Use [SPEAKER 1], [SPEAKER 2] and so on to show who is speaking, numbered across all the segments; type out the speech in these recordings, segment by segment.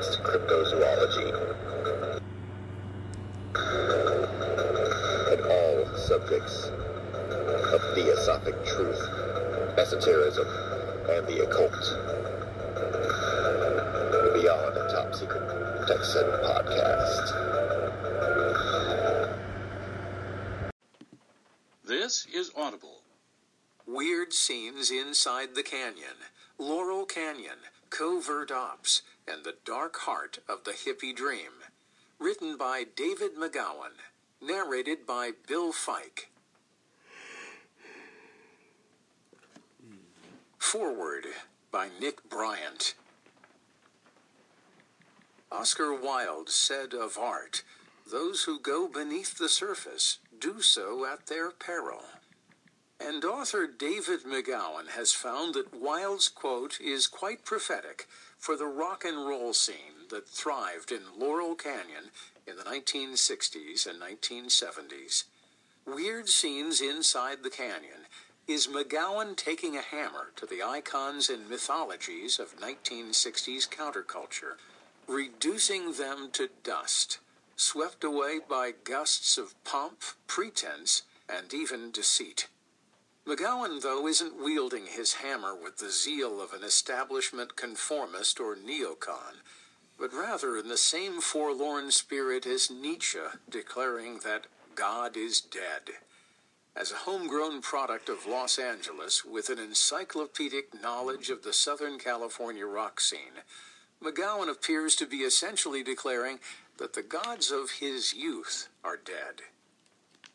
[SPEAKER 1] advanced cryptozoology, and all subjects of theosophic truth, esotericism, and the occult. Beyond Top Secret Podcast.
[SPEAKER 2] This is Audible.
[SPEAKER 3] Weird scenes inside the canyon, Laurel Canyon, covert ops, and the dark heart of the hippie dream. Written by David McGowan. Narrated by Bill Fike. Forward by Nick Bryant. Oscar Wilde said of art, Those who go beneath the surface do so at their peril. And author David McGowan has found that Wilde's quote is quite prophetic for the rock and roll scene that thrived in Laurel Canyon in the 1960s and 1970s. Weird Scenes Inside the Canyon is McGowan taking a hammer to the icons and mythologies of 1960s counterculture, reducing them to dust, swept away by gusts of pomp, pretense, and even deceit. McGowan, though, isn't wielding his hammer with the zeal of an establishment conformist or neocon, but rather in the same forlorn spirit as Nietzsche, declaring that God is dead. As a homegrown product of Los Angeles with an encyclopedic knowledge of the Southern California rock scene, McGowan appears to be essentially declaring that the gods of his youth are dead.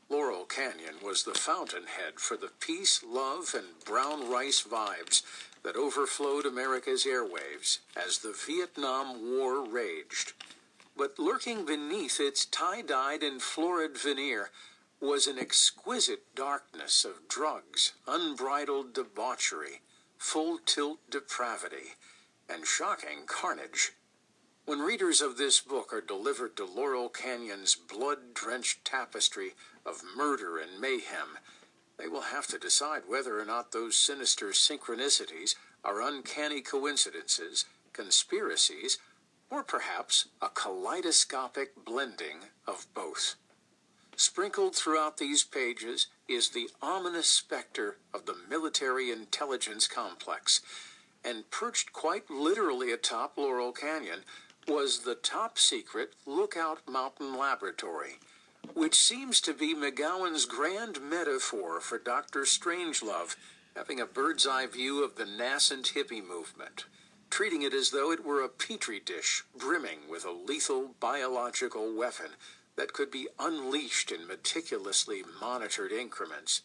[SPEAKER 3] Laurel Canyon was the fountainhead for the peace, love, and brown rice vibes that overflowed America's airwaves as the Vietnam War raged. But lurking beneath its tie dyed and florid veneer was an exquisite darkness of drugs, unbridled debauchery, full tilt depravity, and shocking carnage. When readers of this book are delivered to Laurel Canyon's blood drenched tapestry of murder and mayhem, they will have to decide whether or not those sinister synchronicities are uncanny coincidences, conspiracies, or perhaps a kaleidoscopic blending of both. Sprinkled throughout these pages is the ominous specter of the military intelligence complex, and perched quite literally atop Laurel Canyon was the top secret Lookout Mountain Laboratory, which seems to be McGowan's grand metaphor for Dr. Strangelove having a bird's eye view of the nascent hippie movement, treating it as though it were a petri dish brimming with a lethal biological weapon that could be unleashed in meticulously monitored increments.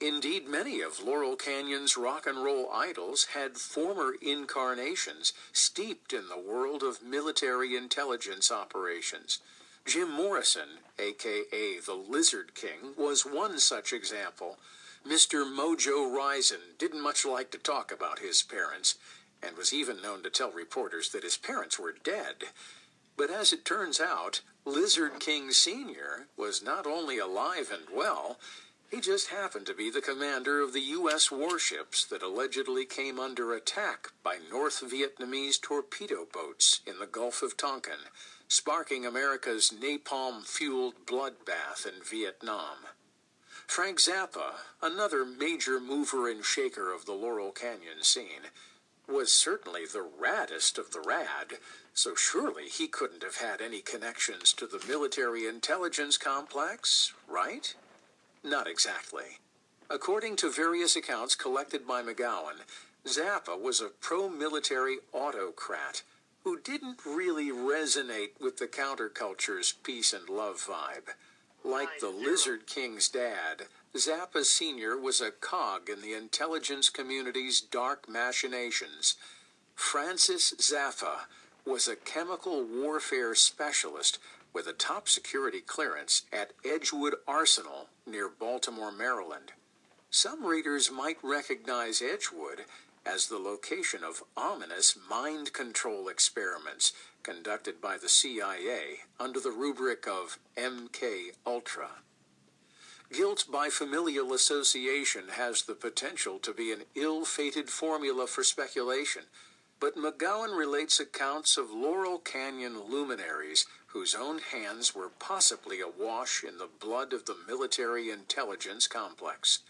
[SPEAKER 3] Indeed, many of Laurel Canyon's rock and roll idols had former incarnations steeped in the world of military intelligence operations. Jim Morrison, aka the Lizard King, was one such example. Mr. Mojo Risin didn't much like to talk about his parents, and was even known to tell reporters that his parents were dead. But as it turns out, Lizard King Sr. was not only alive and well, he just happened to be the commander of the U.S. warships that allegedly came under attack by North Vietnamese torpedo boats in the Gulf of Tonkin, sparking America's napalm fueled bloodbath in Vietnam. Frank Zappa, another major mover and shaker of the Laurel Canyon scene, was certainly the raddest of the rad, so surely he couldn't have had any connections to the military intelligence complex, right? Not exactly. According to various accounts collected by McGowan, Zappa was a pro military autocrat who didn't really resonate with the counterculture's peace and love vibe. Like the Lizard King's dad, Zappa Sr. was a cog in the intelligence community's dark machinations. Francis Zappa was a chemical warfare specialist with a top security clearance at Edgewood Arsenal near Baltimore, Maryland. Some readers might recognize Edgewood as the location of ominous mind control experiments conducted by the CIA under the rubric of MK Ultra. Guilt by familial association has the potential to be an ill-fated formula for speculation, but McGowan relates accounts of Laurel Canyon luminaries whose own hands were possibly awash in the blood of the military intelligence complex.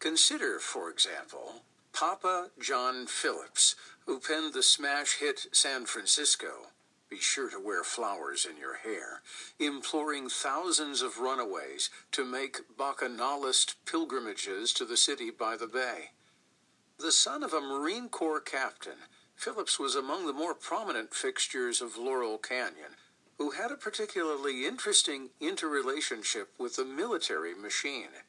[SPEAKER 3] Consider, for example, Papa John Phillips, who penned the smash hit San Francisco, Be Sure to Wear Flowers in Your Hair, imploring thousands of runaways to make bacchanalist pilgrimages to the city by the bay. The son of a Marine Corps captain, Phillips was among the more prominent fixtures of Laurel Canyon, who had a particularly interesting interrelationship with the military machine.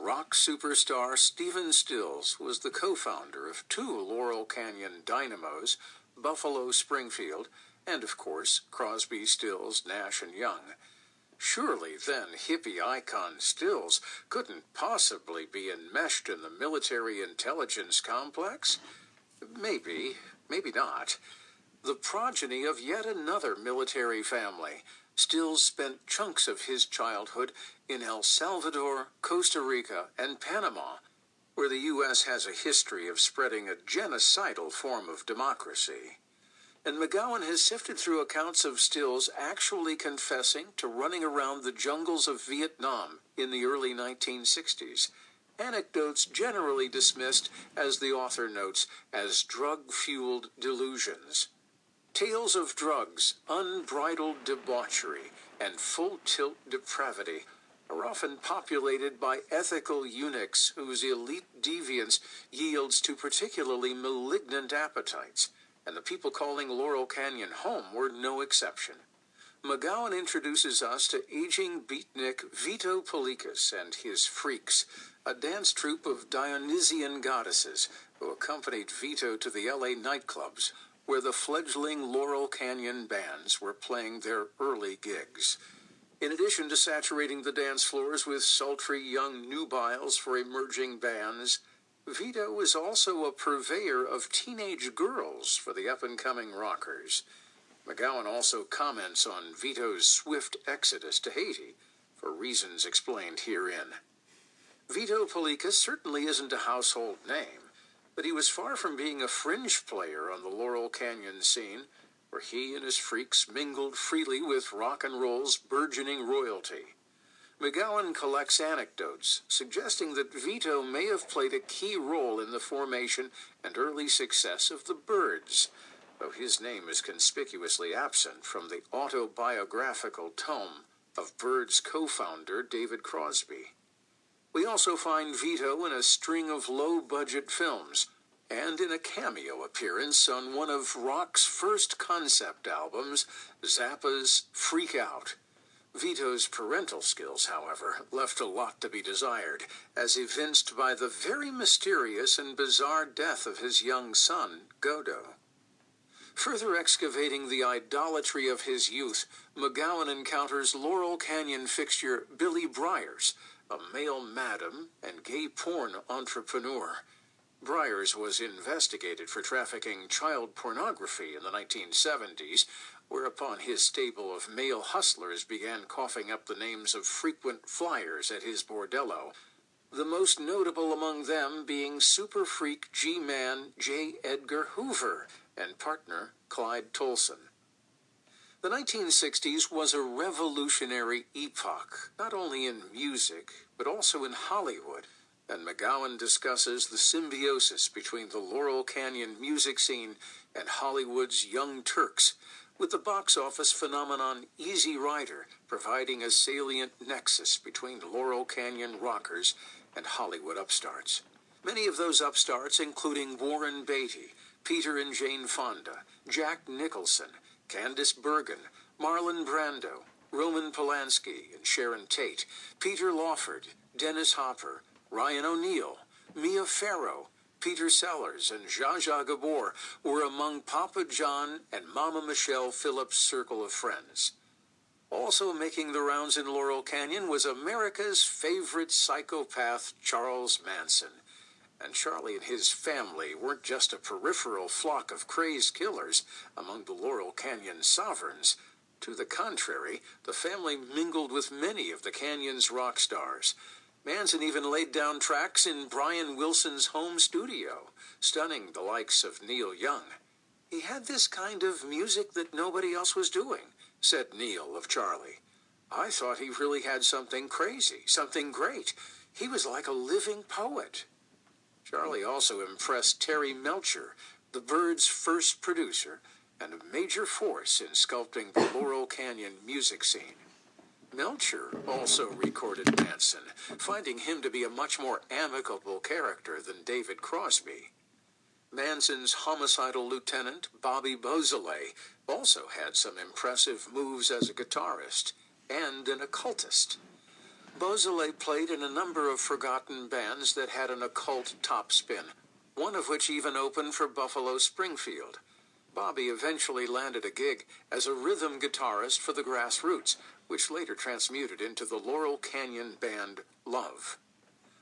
[SPEAKER 3] Rock superstar Stephen Stills was the co-founder of two Laurel Canyon dynamos, Buffalo Springfield, and of course Crosby, Stills, Nash and Young. Surely then hippie icon Stills couldn't possibly be enmeshed in the military intelligence complex? Maybe, maybe not. The progeny of yet another military family, Stills spent chunks of his childhood in El Salvador, Costa Rica, and Panama, where the U.S. has a history of spreading a genocidal form of democracy. And McGowan has sifted through accounts of Stills actually confessing to running around the jungles of Vietnam in the early 1960s. Anecdotes generally dismissed, as the author notes, as drug fueled delusions. Tales of drugs, unbridled debauchery, and full tilt depravity are often populated by ethical eunuchs whose elite deviance yields to particularly malignant appetites, and the people calling Laurel Canyon home were no exception. McGowan introduces us to aging beatnik Vito Paulekas and his Freaks, a dance troupe of Dionysian goddesses who accompanied Vito to the LA nightclubs where the fledgling Laurel Canyon bands were playing their early gigs. In addition to saturating the dance floors with sultry young nubiles for emerging bands, Vito was also a purveyor of teenage girls for the up and coming rockers. McGowan also comments on Vito's swift exodus to Haiti, for reasons explained herein. Vito Paulekas certainly isn't a household name, but he was far from being a fringe player on the Laurel Canyon scene, where he and his freaks mingled freely with rock and roll's burgeoning royalty. McGowan collects anecdotes suggesting that Vito may have played a key role in the formation and early success of the Byrds, though his name is conspicuously absent from the autobiographical tome of Byrds co-founder David Crosby. We also find Vito in a string of low budget films and in a cameo appearance on one of rock's first concept albums, Zappa's Freak Out. Vito's parental skills, however, left a lot to be desired, as evinced by the very mysterious and bizarre death of his young son, Godo. Further excavating the idolatry of his youth, McGowan encounters Laurel Canyon fixture Billy Byars, a male madam and gay porn entrepreneur. Byars was investigated for trafficking child pornography in the 1970s, whereupon his stable of male hustlers began coughing up the names of frequent flyers at his bordello, the most notable among them being super freak G Man J. Edgar Hoover and partner Clyde Tolson. The 1960s was a revolutionary epoch, not only in music, but also in Hollywood, and McGowan discusses the symbiosis between the Laurel Canyon music scene and Hollywood's Young Turks, with the box office phenomenon Easy Rider providing a salient nexus between Laurel Canyon rockers and Hollywood upstarts. Many of those upstarts, including Warren Beatty, Peter and Jane Fonda, Jack Nicholson, Candice Bergen, Marlon Brando, Roman Polanski and Sharon Tate, Peter Lawford, Dennis Hopper, Ryan O'Neal, Mia Farrow, Peter Sellers, and Zsa Zsa Gabor were among Papa John and Mama Michelle Phillips' circle of friends. Also making the rounds in Laurel Canyon was America's favorite psychopath, Charles Manson. And Charlie and his family weren't just a peripheral flock of crazed killers among the Laurel Canyon sovereigns. To the contrary, the family mingled with many of the canyon's rock stars. Manson even laid down tracks in Brian Wilson's home studio, stunning the likes of Neil Young. He had this kind of music that nobody else was doing, said Neil of Charlie. I thought he really had something crazy, something great. He was like a living poet. Charlie also impressed Terry Melcher, the Byrds' first producer, and a major force in sculpting the Laurel Canyon music scene. Melcher also recorded Manson, finding him to be a much more amicable character than David Crosby. Manson's homicidal lieutenant, Bobby Beausoleil, also had some impressive moves as a guitarist and an occultist. Beausoleil played in a number of forgotten bands that had an occult topspin, one of which even opened for Buffalo Springfield. Bobby eventually landed a gig as a rhythm guitarist for the Grassroots, which later transmuted into the Laurel Canyon band Love.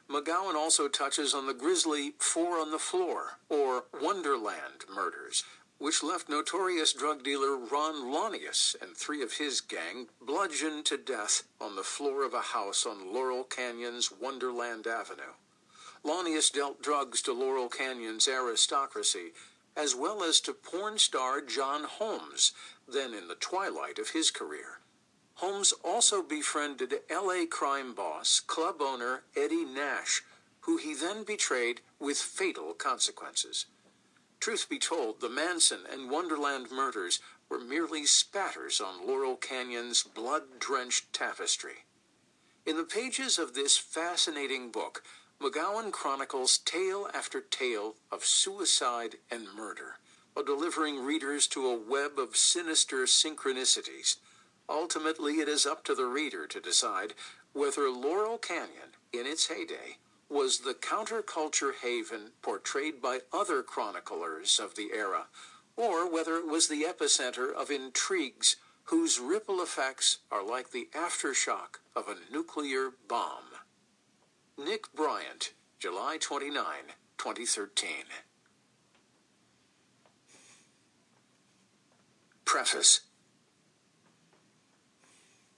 [SPEAKER 3] McGowan also touches on the grisly Four on the Floor, or Wonderland murders, which left notorious drug dealer Ron Launius and three of his gang bludgeoned to death on the floor of a house on Laurel Canyon's Wonderland Avenue. Launius dealt drugs to Laurel Canyon's aristocracy as well as to porn star John Holmes, then in the twilight of his career. Holmes also befriended LA crime boss, club owner Eddie Nash, who he then betrayed with fatal consequences. Truth be told, the Manson and Wonderland murders were merely spatters on Laurel Canyon's blood drenched tapestry. In the pages of this fascinating book, McGowan chronicles tale after tale of suicide and murder, while delivering readers to a web of sinister synchronicities. Ultimately, it is up to the reader to decide whether Laurel Canyon, in its heyday, was the counterculture haven portrayed by other chroniclers of the era, or whether it was the epicenter of intrigues whose ripple effects are like the aftershock of a nuclear bomb. Nick Bryant, July 29, 2013. Preface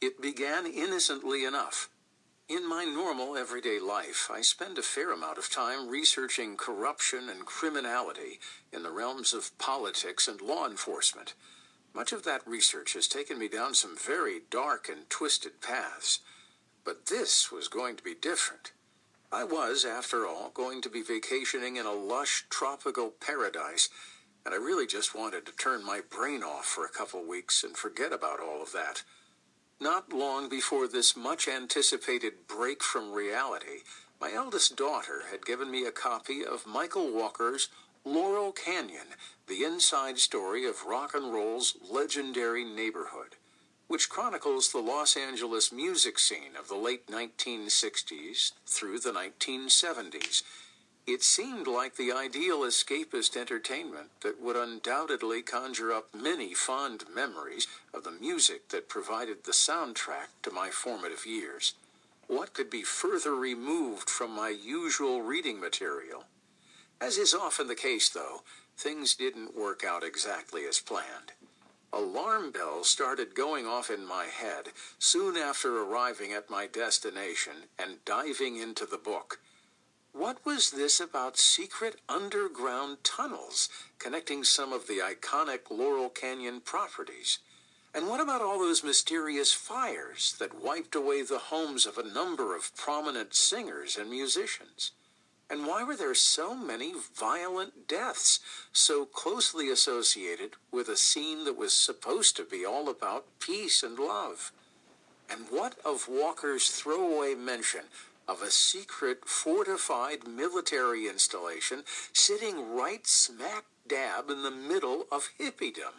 [SPEAKER 3] It began innocently enough. In my normal everyday life, I spend a fair amount of time researching corruption and criminality in the realms of politics and law enforcement. Much of that research has taken me down some very dark and twisted paths. But this was going to be different. I was, after all, going to be vacationing in a lush tropical paradise, and I really just wanted to turn my brain off for a couple weeks and forget about all of that. Not long before this much anticipated break from reality, my eldest daughter had given me a copy of Michael Walker's Laurel Canyon, the inside story of rock and roll's legendary neighborhood which chronicles the Los Angeles music scene of the late 1960s through the 1970s. It seemed like the ideal escapist entertainment that would undoubtedly conjure up many fond memories of the music that provided the soundtrack to my formative years. What could be further removed from my usual reading material? As is often the case, though, things didn't work out exactly as planned. Alarm bells started going off in my head soon after arriving at my destination and diving into the book. What was this about secret underground tunnels connecting some of the iconic Laurel Canyon properties? And what about all those mysterious fires that wiped away the homes of a number of prominent singers and musicians? And why were there so many violent deaths so closely associated with a scene that was supposed to be all about peace and love? And what of Walker's throwaway mention of a secret fortified military installation sitting right smack dab in the middle of hippiedom?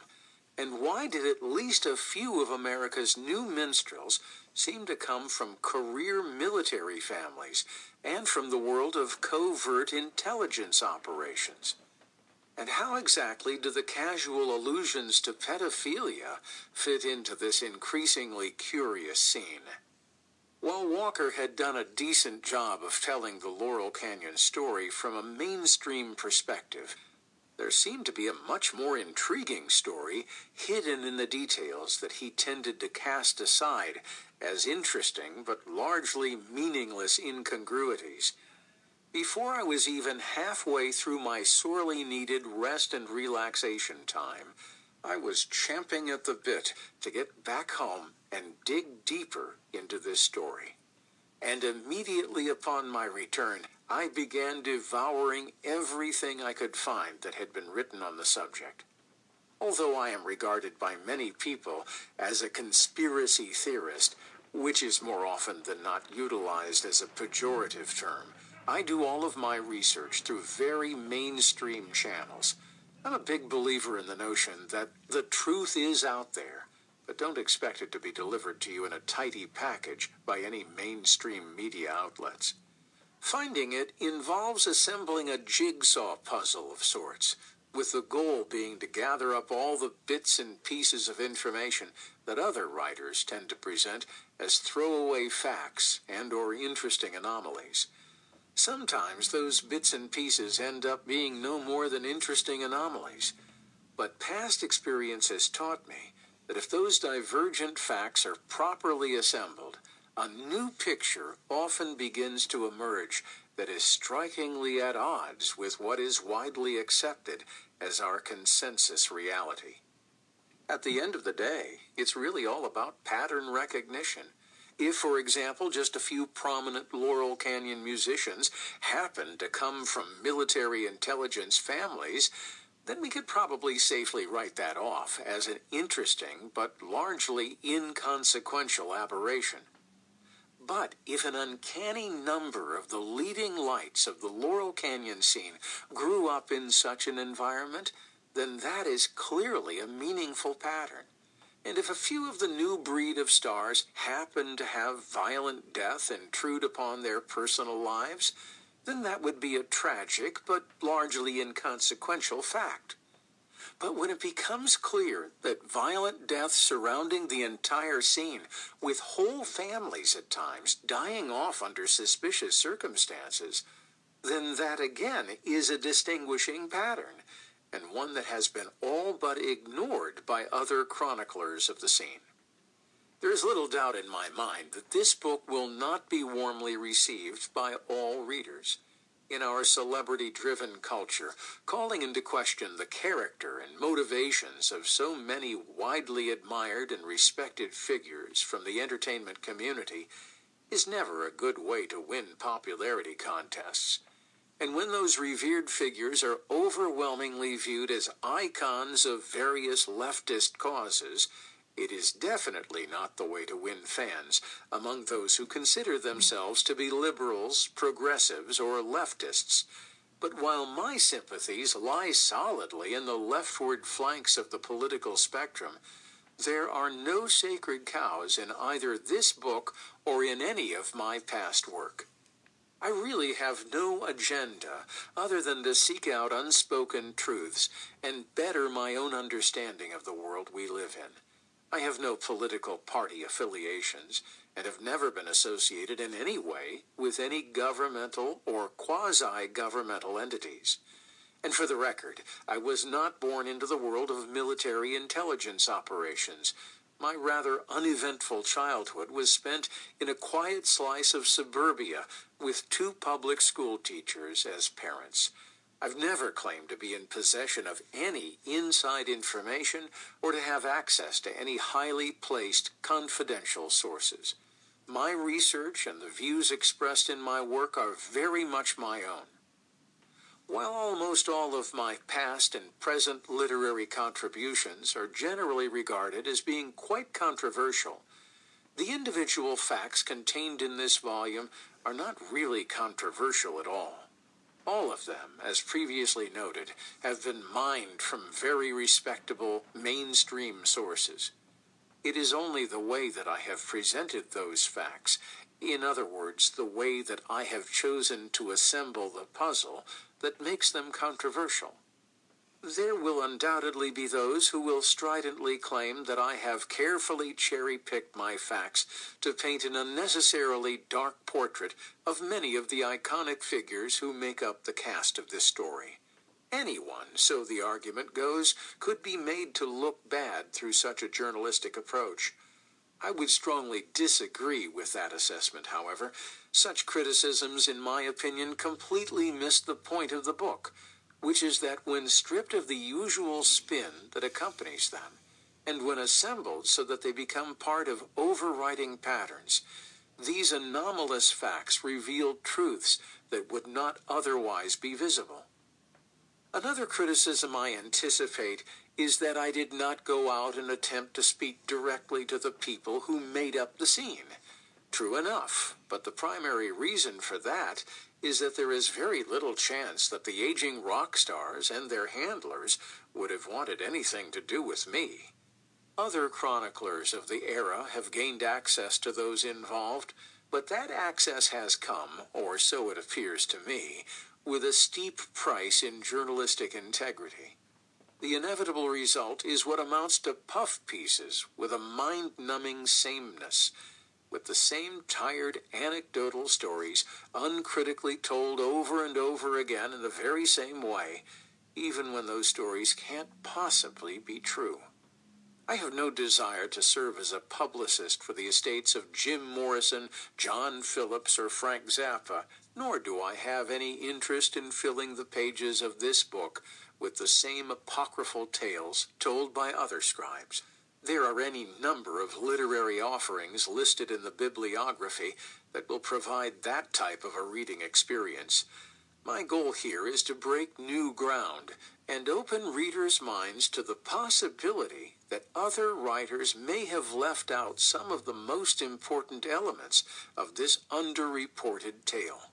[SPEAKER 3] And why did at least a few of America's new minstrels seem to come from career military families and from the world of covert intelligence operations. And how exactly do the casual allusions to pedophilia fit into this increasingly curious scene? While Walker had done a decent job of telling the Laurel Canyon story from a mainstream perspective, there seemed to be a much more intriguing story hidden in the details that he tended to cast aside as interesting but largely meaningless incongruities. Before I was even halfway through my sorely needed rest and relaxation time, I was champing at the bit to get back home and dig deeper into this story. And immediately upon my return, I began devouring everything I could find that had been written on the subject. Although I am regarded by many people as a conspiracy theorist, which is more often than not utilized as a pejorative term, I do all of my research through very mainstream channels. I'm a big believer in the notion that the truth is out there, but don't expect it to be delivered to you in a tidy package by any mainstream media outlets. Finding it involves assembling a jigsaw puzzle of sorts, with the goal being to gather up all the bits and pieces of information that other writers tend to present as throwaway facts and or interesting anomalies. Sometimes those bits and pieces end up being no more than interesting anomalies. But past experience has taught me that if those divergent facts are properly assembled, a new picture often begins to emerge that is strikingly at odds with what is widely accepted as our consensus reality. At the end of the day, it's really all about pattern recognition if, for example, just a few prominent Laurel Canyon musicians happen to come from military intelligence families, then we could probably safely write that off as an interesting but largely inconsequential aberration. But if an uncanny number of the leading lights of the Laurel Canyon scene grew up in such an environment, then that is clearly a meaningful pattern. And if a few of the new breed of stars happen to have violent death intrude upon their personal lives, then that would be a tragic but largely inconsequential fact. But when it becomes clear that violent death surrounding the entire scene, with whole families at times dying off under suspicious circumstances, then that again is a distinguishing pattern and one that has been all but ignored by other chroniclers of the scene. There is little doubt in my mind that this book will not be warmly received by all readers. In our celebrity driven culture, calling into question the character and motivations of so many widely admired and respected figures from the entertainment community is never a good way to win popularity contests. And when those revered figures are overwhelmingly viewed as icons of various leftist causes, it is definitely not the way to win fans among those who consider themselves to be liberals, progressives, or leftists. But while my sympathies lie solidly in the leftward flanks of the political spectrum, there are no sacred cows in either this book or in any of my past work. I really have no agenda other than to seek out unspoken truths and better my own understanding of the world we live in. I have no political party affiliations and have never been associated in any way with any governmental or quasi governmental entities. And for the record, I was not born into the world of military intelligence operations, my rather uneventful childhood was spent in a quiet slice of suburbia with two public school teachers as parents. I've never claimed to be in possession of any inside information or to have access to any highly placed confidential sources. My research and the views expressed in my work are very much my own. While almost all of my past and present literary contributions are generally regarded as being quite controversial, the individual facts contained in this volume are not really controversial at all. All of them, as previously noted, have been mined from very respectable mainstream sources. It is only the way that I have presented those facts, in other words, the way that I have chosen to assemble the puzzle, that makes them controversial. There will undoubtedly be those who will stridently claim that I have carefully cherry picked my facts to paint an unnecessarily dark portrait of many of the iconic figures who make up the cast of this story. Anyone, so the argument goes, could be made to look bad through such a journalistic approach. I would strongly disagree with that assessment, however. Such criticisms, in my opinion, completely miss the point of the book which is that when stripped of the usual spin that accompanies them, and when assembled so that they become part of overriding patterns, these anomalous facts reveal truths that would not otherwise be visible. Another criticism I anticipate is that I did not go out and attempt to speak directly to the people who made up the scene. True enough, but the primary reason for that is that there is very little chance that the aging rock stars and their handlers would have wanted anything to do with me. Other chroniclers of the era have gained access to those involved, but that access has come, or so it appears to me, with a steep price in journalistic integrity. The inevitable result is what amounts to puff pieces with a mind numbing sameness with the same tired anecdotal stories, uncritically told over and over again in the very same way, even when those stories can't possibly be true. I have no desire to serve as a publicist for the estates of Jim Morrison, John Phillips, or Frank Zappa, nor do I have any interest in filling the pages of this book with the same apocryphal tales told by other scribes. There are any number of literary offerings listed in the bibliography that will provide that type of a reading experience. My goal here is to break new ground and open readers' minds to the possibility that other writers may have left out some of the most important elements of this underreported tale.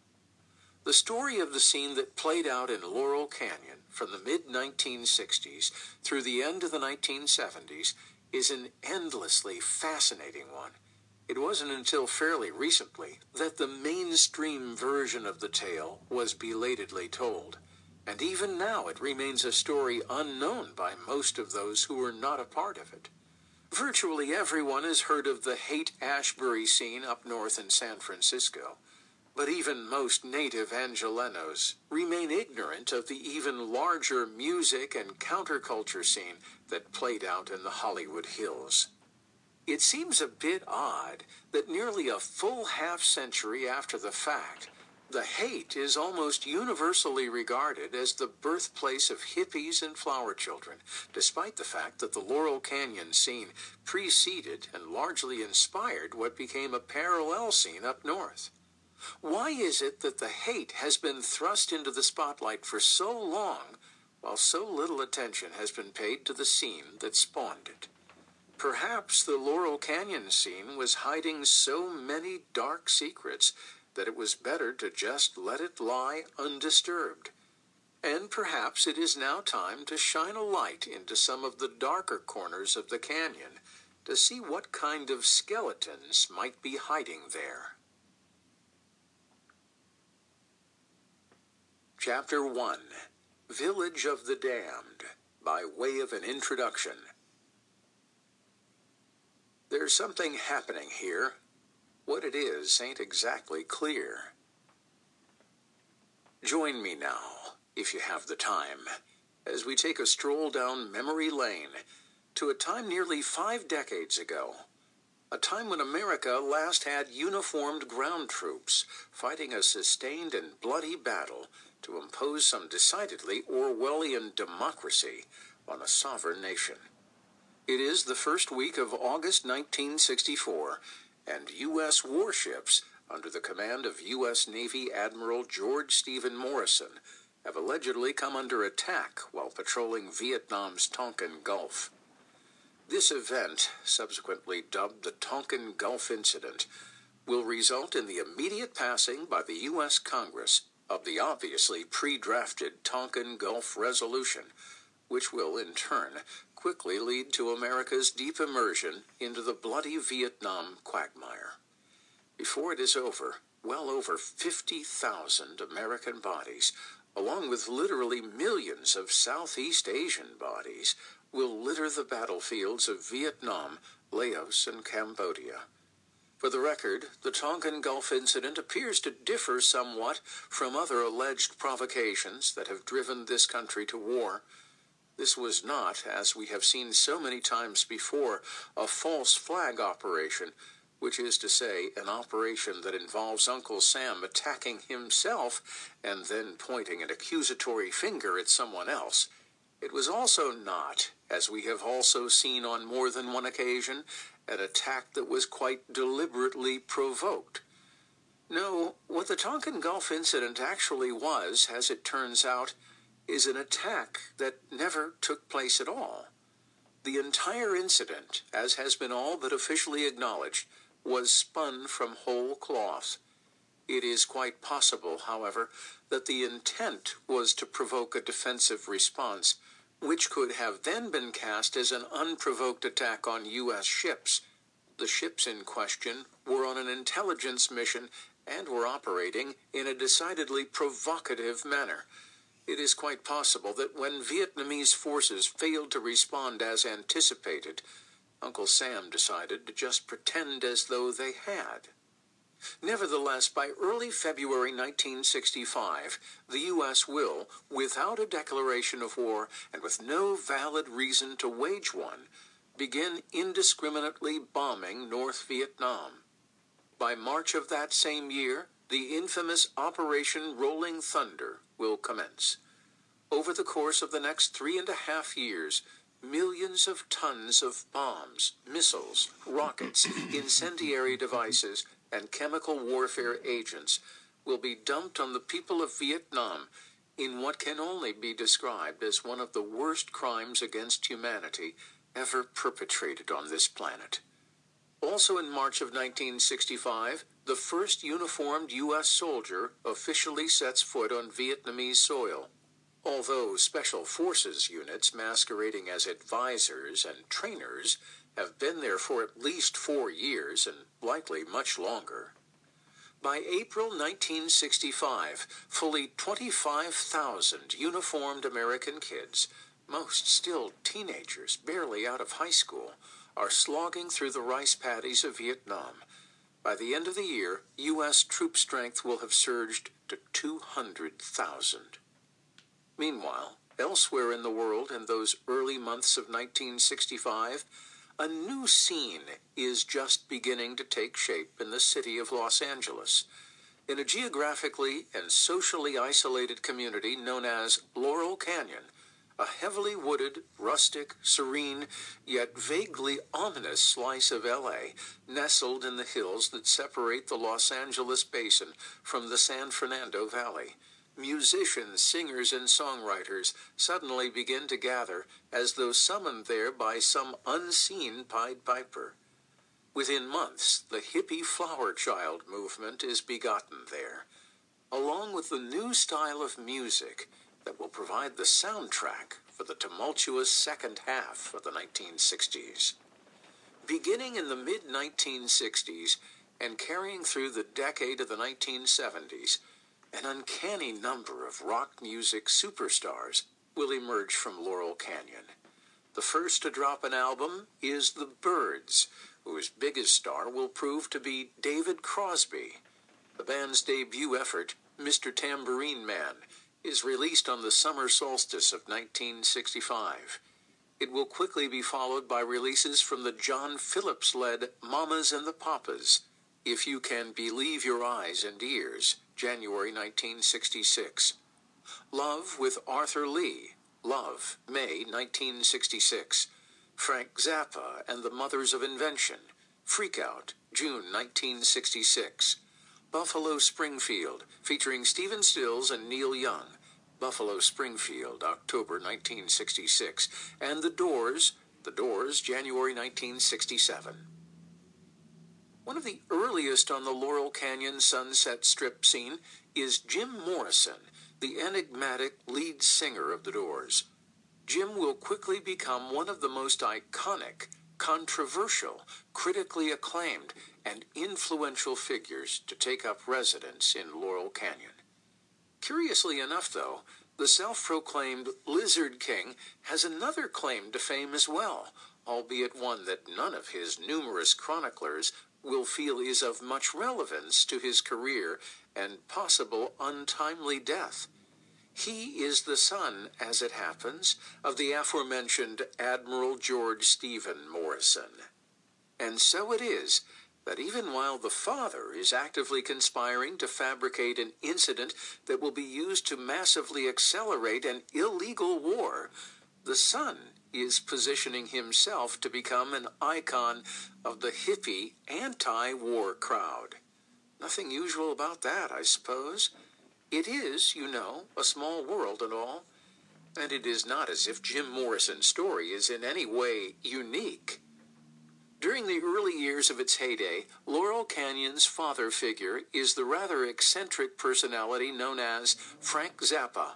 [SPEAKER 3] The story of the scene that played out in Laurel Canyon from the mid 1960s through the end of the 1970s is an endlessly fascinating one. It wasn't until fairly recently that the mainstream version of the tale was belatedly told, and even now it remains a story unknown by most of those who were not a part of it. Virtually everyone has heard of the Haight Ashbury scene up north in San Francisco. But even most native Angelenos remain ignorant of the even larger music and counterculture scene that played out in the Hollywood Hills. It seems a bit odd that nearly a full half century after the fact, the Haight is almost universally regarded as the birthplace of hippies and flower children, despite the fact that the Laurel Canyon scene preceded and largely inspired what became a parallel scene up north. Why is it that the Haight has been thrust into the spotlight for so long, while so little attention has been paid to the scene that spawned it? Perhaps the Laurel Canyon scene was hiding so many dark secrets that it was better to just let it lie undisturbed. And perhaps it is now time to shine a light into some of the darker corners of the canyon to see what kind of skeletons might be hiding there. Chapter 1 Village of the Damned by way of an introduction. There's something happening here. What it is ain't exactly clear. Join me now, if you have the time, as we take a stroll down memory lane to a time nearly five decades ago. A time when America last had uniformed ground troops fighting a sustained and bloody battle to impose some decidedly Orwellian democracy on a sovereign nation. It is the first week of August 1964, and U.S. warships under the command of U.S. Navy Admiral George Stephen Morrison have allegedly come under attack while patrolling Vietnam's Tonkin Gulf. This event, subsequently dubbed the Tonkin Gulf Incident, will result in the immediate passing by the U.S. Congress of the obviously pre drafted Tonkin Gulf Resolution, which will in turn quickly lead to America's deep immersion into the bloody Vietnam quagmire. Before it is over, well over 50,000 American bodies, along with literally millions of Southeast Asian bodies, will litter the battlefields of Vietnam, Laos, and Cambodia. For the record, the Tonkin Gulf incident appears to differ somewhat from other alleged provocations that have driven this country to war. This was not, as we have seen so many times before, a false flag operation, which is to say, an operation that involves Uncle Sam attacking himself and then pointing an accusatory finger at someone else. It was also not, as we have also seen on more than one occasion, an attack that was quite deliberately provoked. No, what the Tonkin Gulf incident actually was, as it turns out, is an attack that never took place at all. The entire incident, as has been all but officially acknowledged, was spun from whole cloth. It is quite possible, however, that the intent was to provoke a defensive response which could have then been cast as an unprovoked attack on U.S. ships. The ships in question were on an intelligence mission and were operating in a decidedly provocative manner. It is quite possible that when Vietnamese forces failed to respond as anticipated, Uncle Sam decided to just pretend as though they had. Nevertheless, by early February 1965, the U.S. will, without a declaration of war and with no valid reason to wage one, begin indiscriminately bombing North Vietnam. By March of that same year, the infamous Operation Rolling Thunder will commence. Over the course of the next three and a half years, millions of tons of bombs, missiles, rockets, incendiary devices, and chemical warfare agents will be dumped on the people of Vietnam in what can only be described as one of the worst crimes against humanity ever perpetrated on this planet. Also in March of 1965, the first uniformed U.S. soldier officially sets foot on Vietnamese soil. Although Special Forces units masquerading as advisors and trainers have been there for at least four years and likely much longer. By April 1965, fully 25,000 uniformed American kids, most still teenagers barely out of high school, are slogging through the rice paddies of Vietnam. By the end of the year, U.S. troop strength will have surged to 200,000. Meanwhile, elsewhere in the world in those early months of 1965, a new scene is just beginning to take shape in the city of Los Angeles. In a geographically and socially isolated community known as Laurel Canyon, a heavily wooded, rustic, serene, yet vaguely ominous slice of LA, nestled in the hills that separate the Los Angeles basin from the San Fernando Valley musicians, singers, and songwriters suddenly begin to gather as though summoned there by some unseen Pied Piper. Within months, the hippie flower child movement is begotten there, along with the new style of music that will provide the soundtrack for the tumultuous second half of the 1960s. Beginning in the mid 1960s and carrying through the decade of the 1970s, an uncanny number of rock music superstars will emerge from Laurel Canyon. The first to drop an album is The Byrds, whose biggest star will prove to be David Crosby. The band's debut effort, Mr. Tambourine Man, is released on the summer solstice of 1965. It will quickly be followed by releases from the John Phillips led Mamas and the Papas, If You Can Believe Your Eyes and Ears, January 1966. Love with Arthur Lee, Love, May 1966. Frank Zappa and the Mothers of Invention, Freak Out, June 1966. Buffalo Springfield, featuring Stephen Stills and Neil Young, Buffalo Springfield, October 1966. And The Doors, The Doors, January 1967. One of the earliest on the Laurel Canyon Sunset Strip scene is Jim Morrison, the enigmatic lead singer of The Doors. Jim will quickly become one of the most iconic, controversial, critically acclaimed, and influential figures to take up residence in Laurel Canyon. Curiously enough, though, the self proclaimed Lizard King has another claim to fame as well, albeit one that none of his numerous chroniclers will feel is of much relevance to his career and possible untimely death. He is the son, as it happens, of the aforementioned Admiral George Stephen Morrison. And so it is that even while the father is actively conspiring to fabricate an incident that will be used to massively accelerate an illegal war, the son is positioning himself to become an icon of the hippie anti war crowd. Nothing usual about that, I suppose. It is, you know, a small world and all. And it is not as if Jim Morrison's story is in any way unique. During the early years of its heyday, Laurel Canyon's father figure is the rather eccentric personality known as Frank Zappa,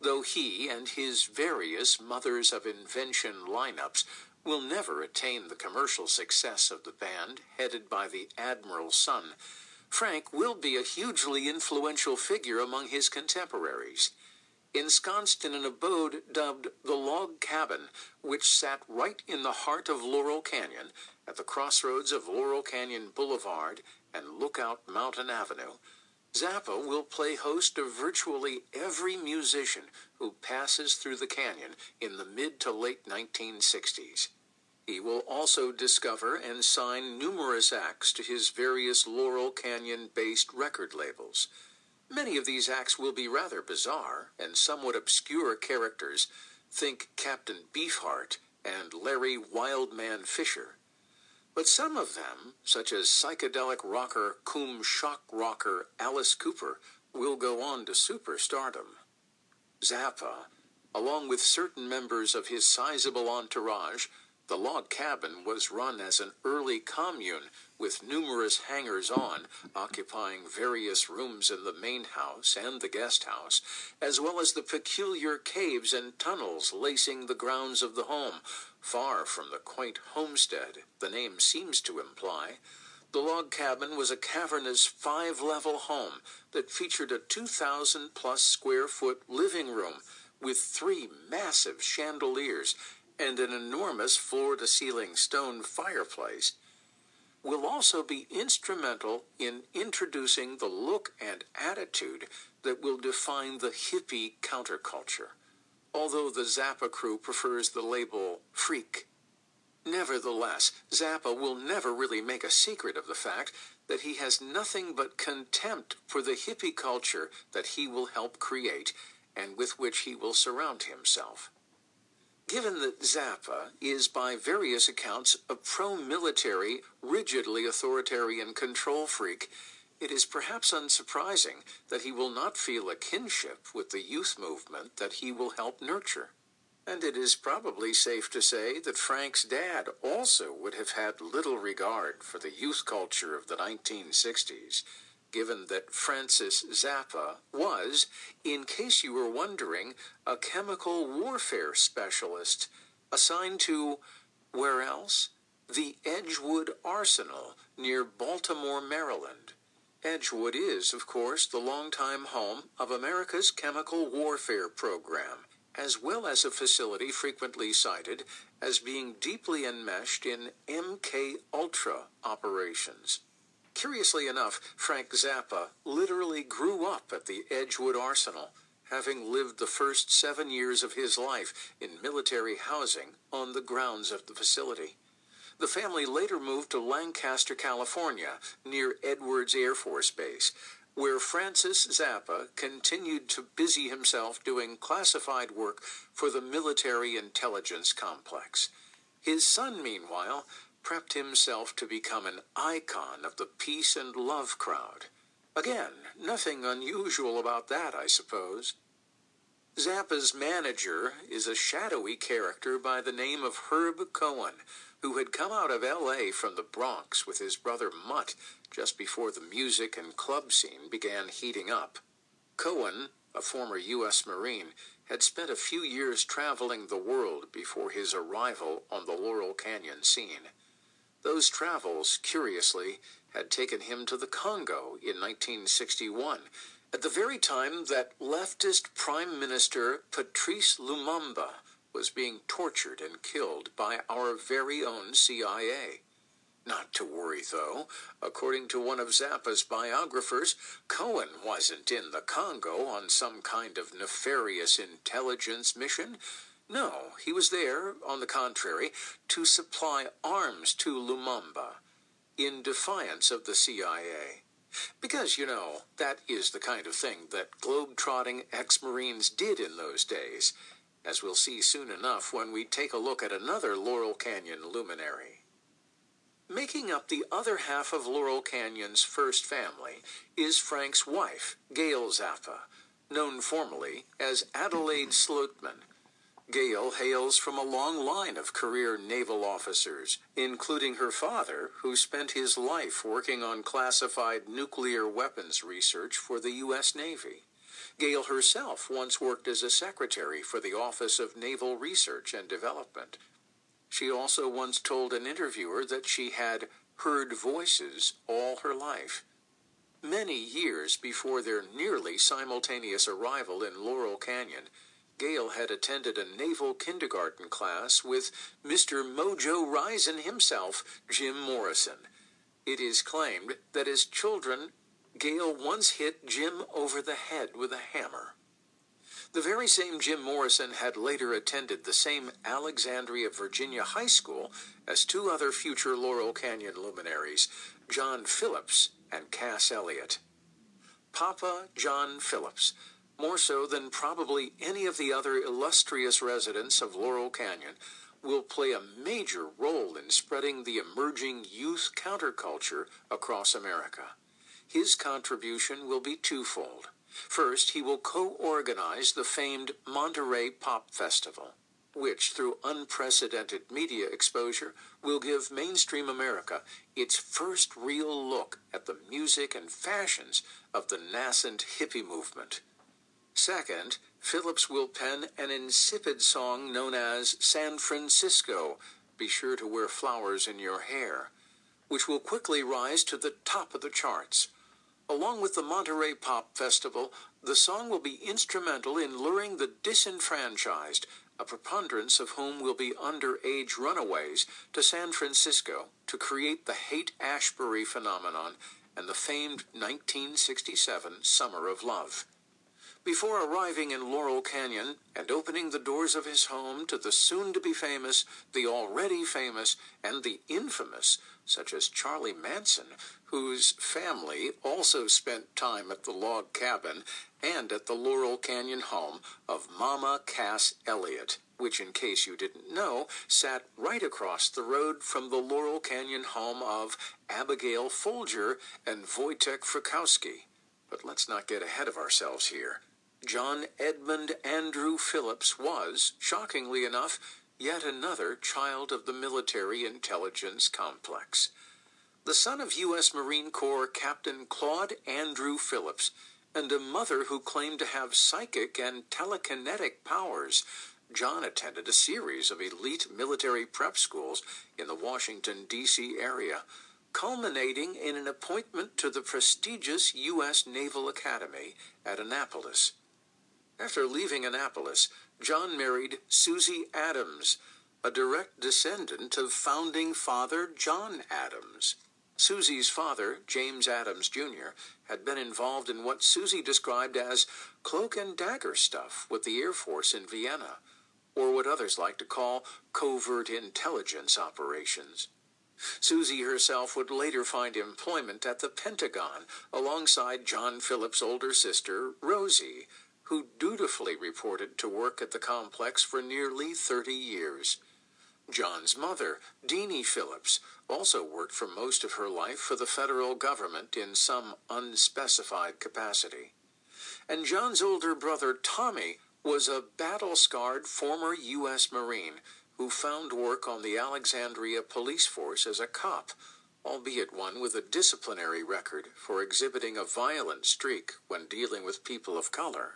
[SPEAKER 3] though he and his various Mothers of Invention lineups will never attain the commercial success of the band headed by the Admiral's son. Frank will be a hugely influential figure among his contemporaries ensconced in an abode dubbed the Log Cabin, which sat right in the heart of Laurel Canyon, at the crossroads of Laurel Canyon Boulevard and Lookout Mountain Avenue. Zappa will play host to virtually every musician who passes through the canyon in the mid to late 1960s. He will also discover and sign numerous acts to his various Laurel Canyon based record labels. Many of these acts will be rather bizarre and somewhat obscure characters. Think Captain Beefheart and Larry Wildman Fisher. But some of them, such as psychedelic rocker cum shock rocker Alice Cooper, will go on to superstardom. Zappa, along with certain members of his sizable entourage, the log cabin was run as an early commune with numerous hangers on occupying various rooms in the main house and the guest house, as well as the peculiar caves and tunnels lacing the grounds of the home, far from the quaint homestead the name seems to imply. The log cabin was a cavernous five level home that featured a 2,000 plus square foot living room with three massive chandeliers and an enormous floor to ceiling stone fireplace, will also be instrumental in introducing the look and attitude that will define the hippie counterculture, although the Zappa crew prefers the label freak. Nevertheless, Zappa will never really make a secret of the fact that he has nothing but contempt for the hippie culture that he will help create and with which he will surround himself. Given that Zappa is, by various accounts, a pro military, rigidly authoritarian control freak, it is perhaps unsurprising that he will not feel a kinship with the youth movement that he will help nurture. And it is probably safe to say that Frank's dad also would have had little regard for the youth culture of the 1960s given that Francis Zappa was, in case you were wondering, a chemical warfare specialist assigned to, where else? The Edgewood Arsenal near Baltimore, Maryland. Edgewood is, of course, the longtime home of America's chemical warfare program, as well as a facility frequently cited as being deeply enmeshed in MK Ultra operations. Curiously enough, Frank Zappa literally grew up at the Edgewood Arsenal, having lived the first seven years of his life in military housing on the grounds of the facility. The family later moved to Lancaster, California, near Edwards Air Force Base, where Francis Zappa continued to busy himself doing classified work for the military intelligence complex. His son, meanwhile, prepped himself to become an icon of the peace and love crowd. Again, nothing unusual about that, I suppose. Zappa's manager is a shadowy character by the name of Herb Cohen, who had come out of L.A. from the Bronx with his brother Mutt just before the music and club scene began heating up. Cohen, a former U.S. Marine, had spent a few years traveling the world before his arrival on the Laurel Canyon scene. Those travels, curiously, had taken him to the Congo in 1961, at the very time that leftist Prime Minister Patrice Lumumba was being tortured and killed by our very own CIA. Not to worry, though. According to one of Zappa's biographers, Cohen wasn't in the Congo on some kind of nefarious intelligence mission. No, he was there, on the contrary, to supply arms to Lumumba in defiance of the CIA. Because, you know, that is the kind of thing that globe-trotting ex-Marines did in those days, as we'll see soon enough when we take a look at another Laurel Canyon luminary. Making up the other half of Laurel Canyon's first family is Frank's wife, Gail Zappa, known formally as Adelaide Sloatman, Gail hails from a long line of career naval officers, including her father, who spent his life working on classified nuclear weapons research for the U.S. Navy. Gail herself once worked as a secretary for the Office of Naval Research and Development. She also once told an interviewer that she had heard voices all her life. Many years before their nearly simultaneous arrival in Laurel Canyon, Gail had attended a naval kindergarten class with Mr. Mojo Risin himself, Jim Morrison. It is claimed that as children, Gail once hit Jim over the head with a hammer. The very same Jim Morrison had later attended the same Alexandria, Virginia high school as two other future Laurel Canyon luminaries, John Phillips and Cass Elliot. Papa John Phillips more so than probably any of the other illustrious residents of Laurel Canyon, will play a major role in spreading the emerging youth counterculture across America. His contribution will be twofold. First, he will co-organize the famed Monterey Pop Festival, which, through unprecedented media exposure, will give mainstream America its first real look at the music and fashions of the nascent hippie movement. Second, Phillips will pen an insipid song known as San Francisco, Be Sure to Wear Flowers in Your Hair, which will quickly rise to the top of the charts. Along with the Monterey Pop Festival, the song will be instrumental in luring the disenfranchised, a preponderance of whom will be underage runaways, to San Francisco to create the Haight Ashbury phenomenon and the famed 1967 Summer of Love. Before arriving in Laurel Canyon and opening the doors of his home to the soon to be famous, the already famous, and the infamous, such as Charlie Manson, whose family also spent time at the log cabin and at the Laurel Canyon home of Mama Cass Elliot, which, in case you didn't know, sat right across the road from the Laurel Canyon home of Abigail Folger and Wojtek Frykowski. But let's not get ahead of ourselves here. John Edmund Andrew Phillips was, shockingly enough, yet another child of the military intelligence complex. The son of U.S. Marine Corps Captain Claude Andrew Phillips and a mother who claimed to have psychic and telekinetic powers, John attended a series of elite military prep schools in the Washington, D.C. area, culminating in an appointment to the prestigious U.S. Naval Academy at Annapolis. After leaving Annapolis, John married Susie Adams, a direct descendant of founding father John Adams. Susie's father, James Adams Jr., had been involved in what Susie described as cloak and dagger stuff with the Air Force in Vienna, or what others like to call covert intelligence operations. Susie herself would later find employment at the Pentagon alongside John Phillips' older sister, Rosie, who dutifully reported to work at the complex for nearly 30 years. John's mother, Deanie Phillips, also worked for most of her life for the federal government in some unspecified capacity. And John's older brother, Tommy, was a battle-scarred former U.S. Marine who found work on the Alexandria police force as a cop, albeit one with a disciplinary record for exhibiting a violent streak when dealing with people of color.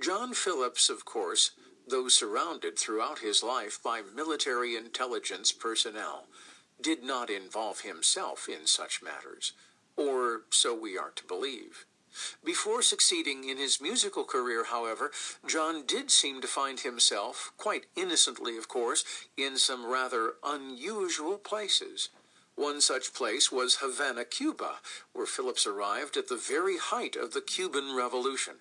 [SPEAKER 3] John Phillips, of course, though surrounded throughout his life by military intelligence personnel, did not involve himself in such matters, or so we are to believe. Before succeeding in his musical career, however, John did seem to find himself, quite innocently of course, in some rather unusual places. One such place was Havana, Cuba, where Phillips arrived at the very height of the Cuban Revolution.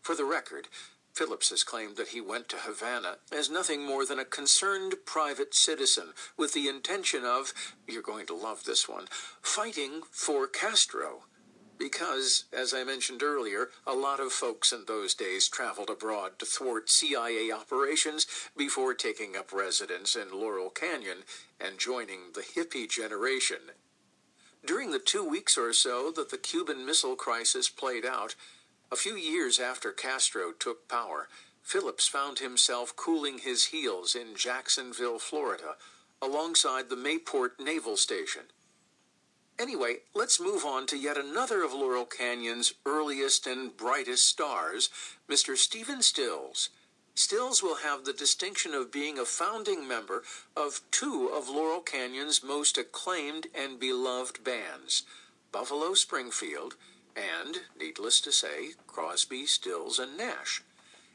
[SPEAKER 3] For the record, Phillips has claimed that he went to Havana as nothing more than a concerned private citizen with the intention of, you're going to love this one, fighting for Castro because, as I mentioned earlier, a lot of folks in those days traveled abroad to thwart CIA operations before taking up residence in Laurel Canyon and joining the hippie generation. During the two weeks or so that the Cuban Missile Crisis played out, a few years after Castro took power, Phillips found himself cooling his heels in Jacksonville, Florida, alongside the Mayport Naval Station. Anyway, let's move on to yet another of Laurel Canyon's earliest and brightest stars, Mr. Stephen Stills. Stills will have the distinction of being a founding member of two of Laurel Canyon's most acclaimed and beloved bands, Buffalo Springfield and, needless to say, Crosby, Stills, and Nash.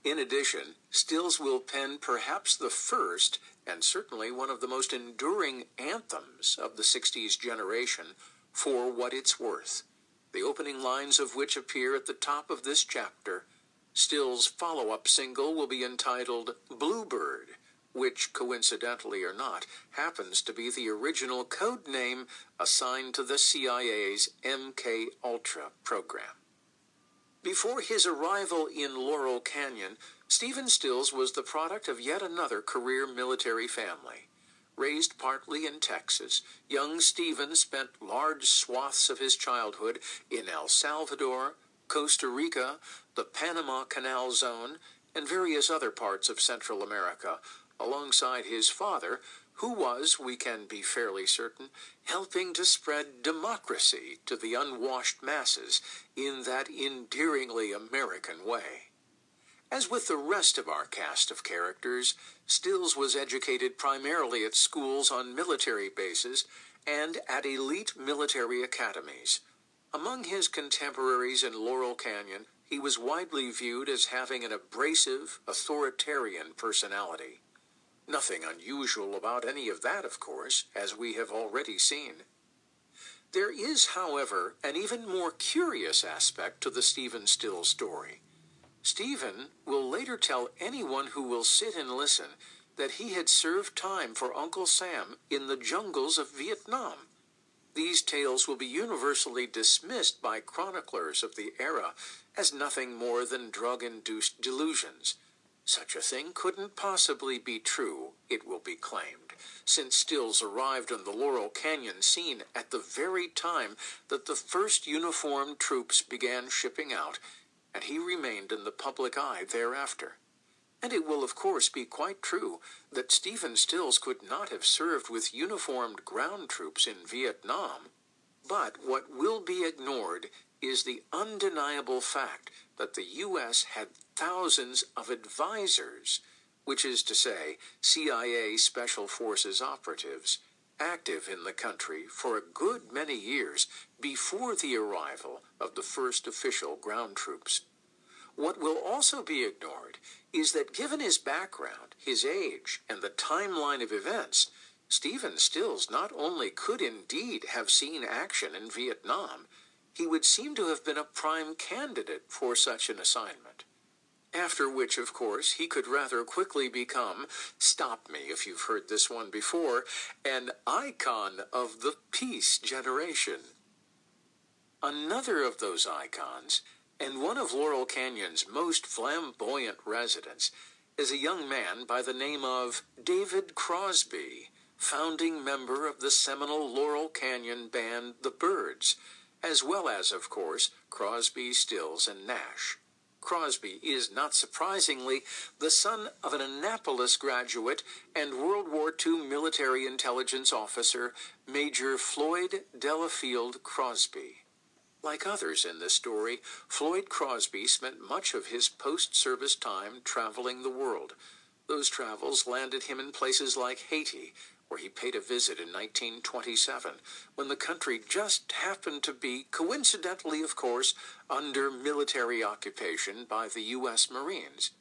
[SPEAKER 3] In addition, Stills will pen perhaps the first and certainly one of the most enduring anthems of the 60s generation, For What It's Worth, the opening lines of which appear at the top of this chapter. Stills' follow up single will be entitled Bluebird, which, coincidentally or not, happens to be the original code name assigned to the CIA's MK Ultra program. Before his arrival in Laurel Canyon, Stephen Stills was the product of yet another career military family. Raised partly in Texas, young Stephen spent large swaths of his childhood in El Salvador, Costa Rica, the Panama Canal Zone, and various other parts of Central America, alongside his father, who was, we can be fairly certain, helping to spread democracy to the unwashed masses in that endearingly American way. As with the rest of our cast of characters, Stills was educated primarily at schools on military bases and at elite military academies. Among his contemporaries in Laurel Canyon, he was widely viewed as having an abrasive, authoritarian personality. Nothing unusual about any of that, of course, as we have already seen. There is, however, an even more curious aspect to the Stephen Still story. Stephen will later tell anyone who will sit and listen that he had served time for Uncle Sam in the jungles of Vietnam. These tales will be universally dismissed by chroniclers of the era as nothing more than drug induced delusions. Such a thing couldn't possibly be true, it will be claimed, since Stills arrived on the Laurel Canyon scene at the very time that the first uniformed troops began shipping out, and he remained in the public eye thereafter. And it will, of course, be quite true that Stephen Stills could not have served with uniformed ground troops in Vietnam. But what will be ignored is the undeniable fact that the U.S. had thousands of advisors, which is to say, CIA Special Forces operatives, active in the country for a good many years before the arrival of the first official ground troops. What will also be ignored is that given his background, his age, and the timeline of events, Stephen Stills not only could indeed have seen action in Vietnam, he would seem to have been a prime candidate for such an assignment. After which, of course, he could rather quickly become, stop me if you've heard this one before, an icon of the peace generation. Another of those icons, and one of Laurel Canyon's most flamboyant residents, is a young man by the name of David Crosby, founding member of the seminal Laurel Canyon band The Byrds, as well as, of course, Crosby, Stills, and Nash. Crosby is, not surprisingly, the son of an Annapolis graduate and World War II military intelligence officer, Major Floyd Delafield Crosby. Like others in this story, Floyd Crosby spent much of his post service time traveling the world. Those travels landed him in places like Haiti, where he paid a visit in 1927, when the country just happened to be, coincidentally of course, under military occupation by the U.S. Marines.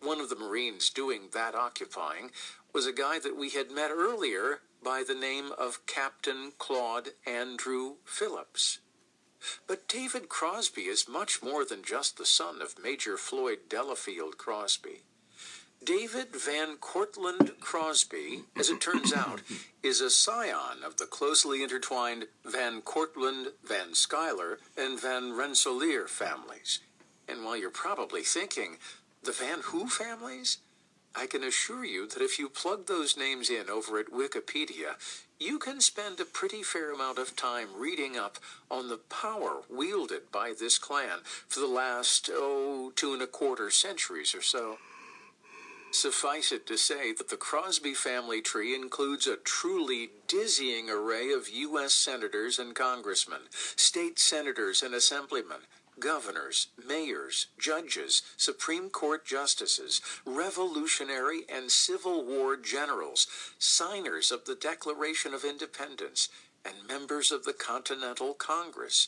[SPEAKER 3] One of the Marines doing that occupying was a guy that we had met earlier by the name of Captain Claude Andrew Phillips. But David Crosby is much more than just the son of Major Floyd Delafield Crosby. David Van Cortlandt Crosby, as it turns out, is a scion of the closely intertwined Van Cortlandt, Van Schuyler, and Van Rensselaer families. And while you're probably thinking, the Van Who families? I can assure you that if you plug those names in over at Wikipedia, you can spend a pretty fair amount of time reading up on the power wielded by this clan for the last, oh, two and a quarter centuries or so. Suffice it to say that the Crosby family tree includes a truly dizzying array of U.S. senators and congressmen, state senators and assemblymen, governors, mayors, judges, Supreme Court justices, Revolutionary and Civil War generals, signers of the Declaration of Independence, and members of the Continental Congress.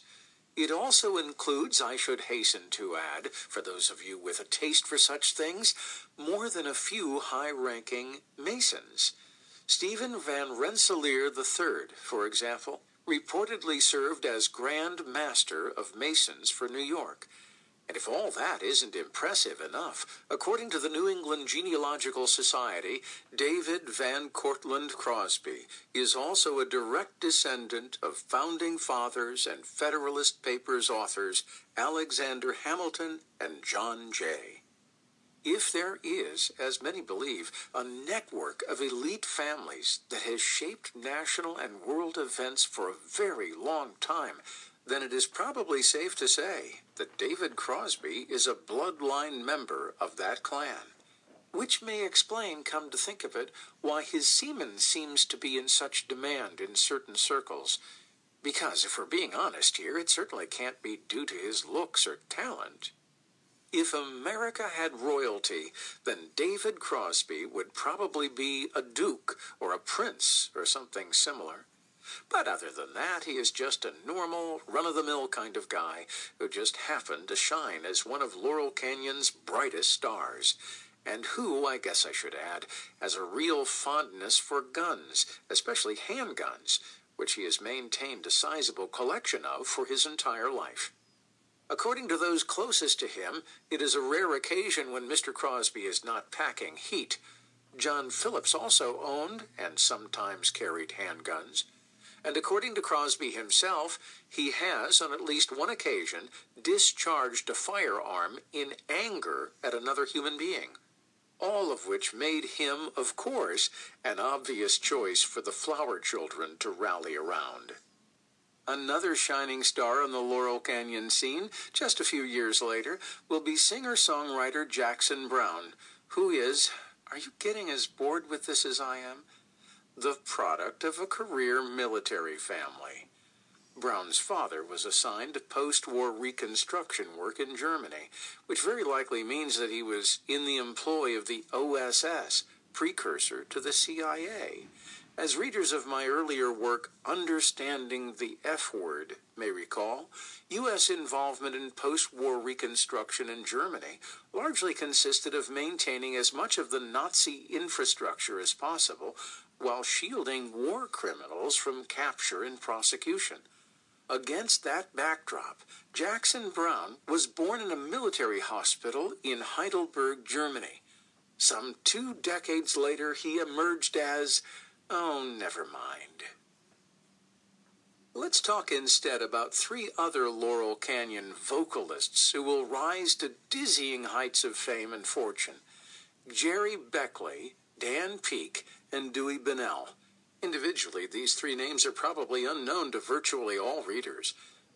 [SPEAKER 3] It also includes, I should hasten to add, for those of you with a taste for such things, more than a few high ranking Masons. Stephen Van Rensselaer III, for example, reportedly served as Grand Master of Masons for New York. And if all that isn't impressive enough, according to the New England Genealogical Society, David Van Cortlandt Crosby is also a direct descendant of founding fathers and Federalist Papers authors Alexander Hamilton and John Jay. If there is, as many believe, a network of elite families that has shaped national and world events for a very long time, then it is probably safe to say that David Crosby is a bloodline member of that clan. Which may explain, come to think of it, why his semen seems to be in such demand in certain circles. Because, if we're being honest here, it certainly can't be due to his looks or talent. If America had royalty, then David Crosby would probably be a duke or a prince or something similar. But other than that, he is just a normal, run of the mill kind of guy who just happened to shine as one of Laurel Canyon's brightest stars. And who, I guess I should add, has a real fondness for guns, especially handguns, which he has maintained a sizable collection of for his entire life. According to those closest to him, it is a rare occasion when Mr. Crosby is not packing heat. John Phillips also owned and sometimes carried handguns. And according to Crosby himself, he has, on at least one occasion, discharged a firearm in anger at another human being. All of which made him, of course, an obvious choice for the flower children to rally around. Another shining star on the Laurel Canyon scene, just a few years later, will be singer songwriter Jackson Browne, who is, are you getting as bored with this as I am? The product of a career military family. Browne's father was assigned to post war reconstruction work in Germany, which very likely means that he was in the employ of the OSS, precursor to the CIA. As readers of my earlier work, Understanding the F Word, may recall, U.S. involvement in post war reconstruction in Germany largely consisted of maintaining as much of the Nazi infrastructure as possible while shielding war criminals from capture and prosecution. Against that backdrop, Jackson Browne was born in a military hospital in Heidelberg, Germany. Some two decades later, he emerged as, oh, never mind. Let's talk instead about three other Laurel Canyon vocalists who will rise to dizzying heights of fame and fortune Gerry Beckley, Dan Peek, and Dewey Bunnell. Individually, these three names are probably unknown to virtually all readers,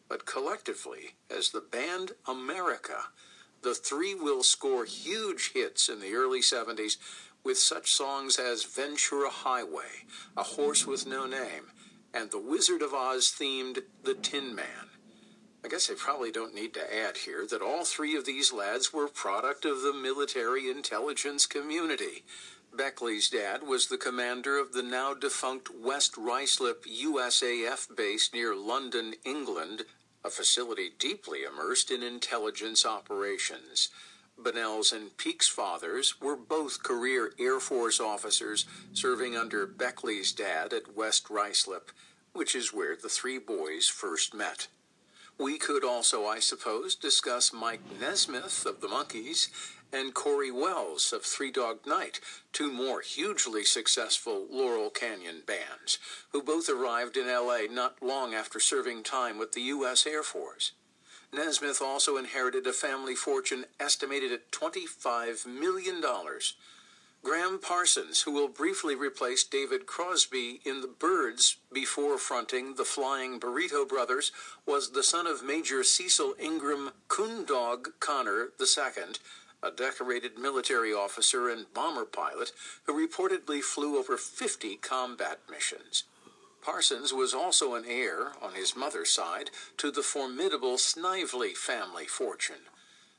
[SPEAKER 3] but collectively, as the band America, the three will score huge hits in the early 70s with such songs as Ventura Highway, A Horse with No Name, and the Wizard of Oz themed The Tin Man. I guess I probably don't need to add here that all three of these lads were product of the military intelligence community. Beckley's dad was the commander of the now defunct West Ruislip USAF base near London, England, a facility deeply immersed in intelligence operations. Bunnell's and Peek's fathers were both career Air Force officers serving under Beckley's dad at West Ruislip, which is where the three boys first met. We could also, I suppose, discuss Mike Nesmith of the Monkees and Cory Wells of Three Dog Night, two more hugely successful Laurel Canyon bands, who both arrived in LA not long after serving time with the U.S. Air Force. Nesmith also inherited a family fortune estimated at $25 million. Gram Parsons, who will briefly replace David Crosby in The Byrds before fronting the Flying Burrito Brothers, was the son of Major Cecil Ingram Coondog Connor II, a decorated military officer and bomber pilot who reportedly flew over 50 combat missions. Parsons was also an heir, on his mother's side, to the formidable Snively family fortune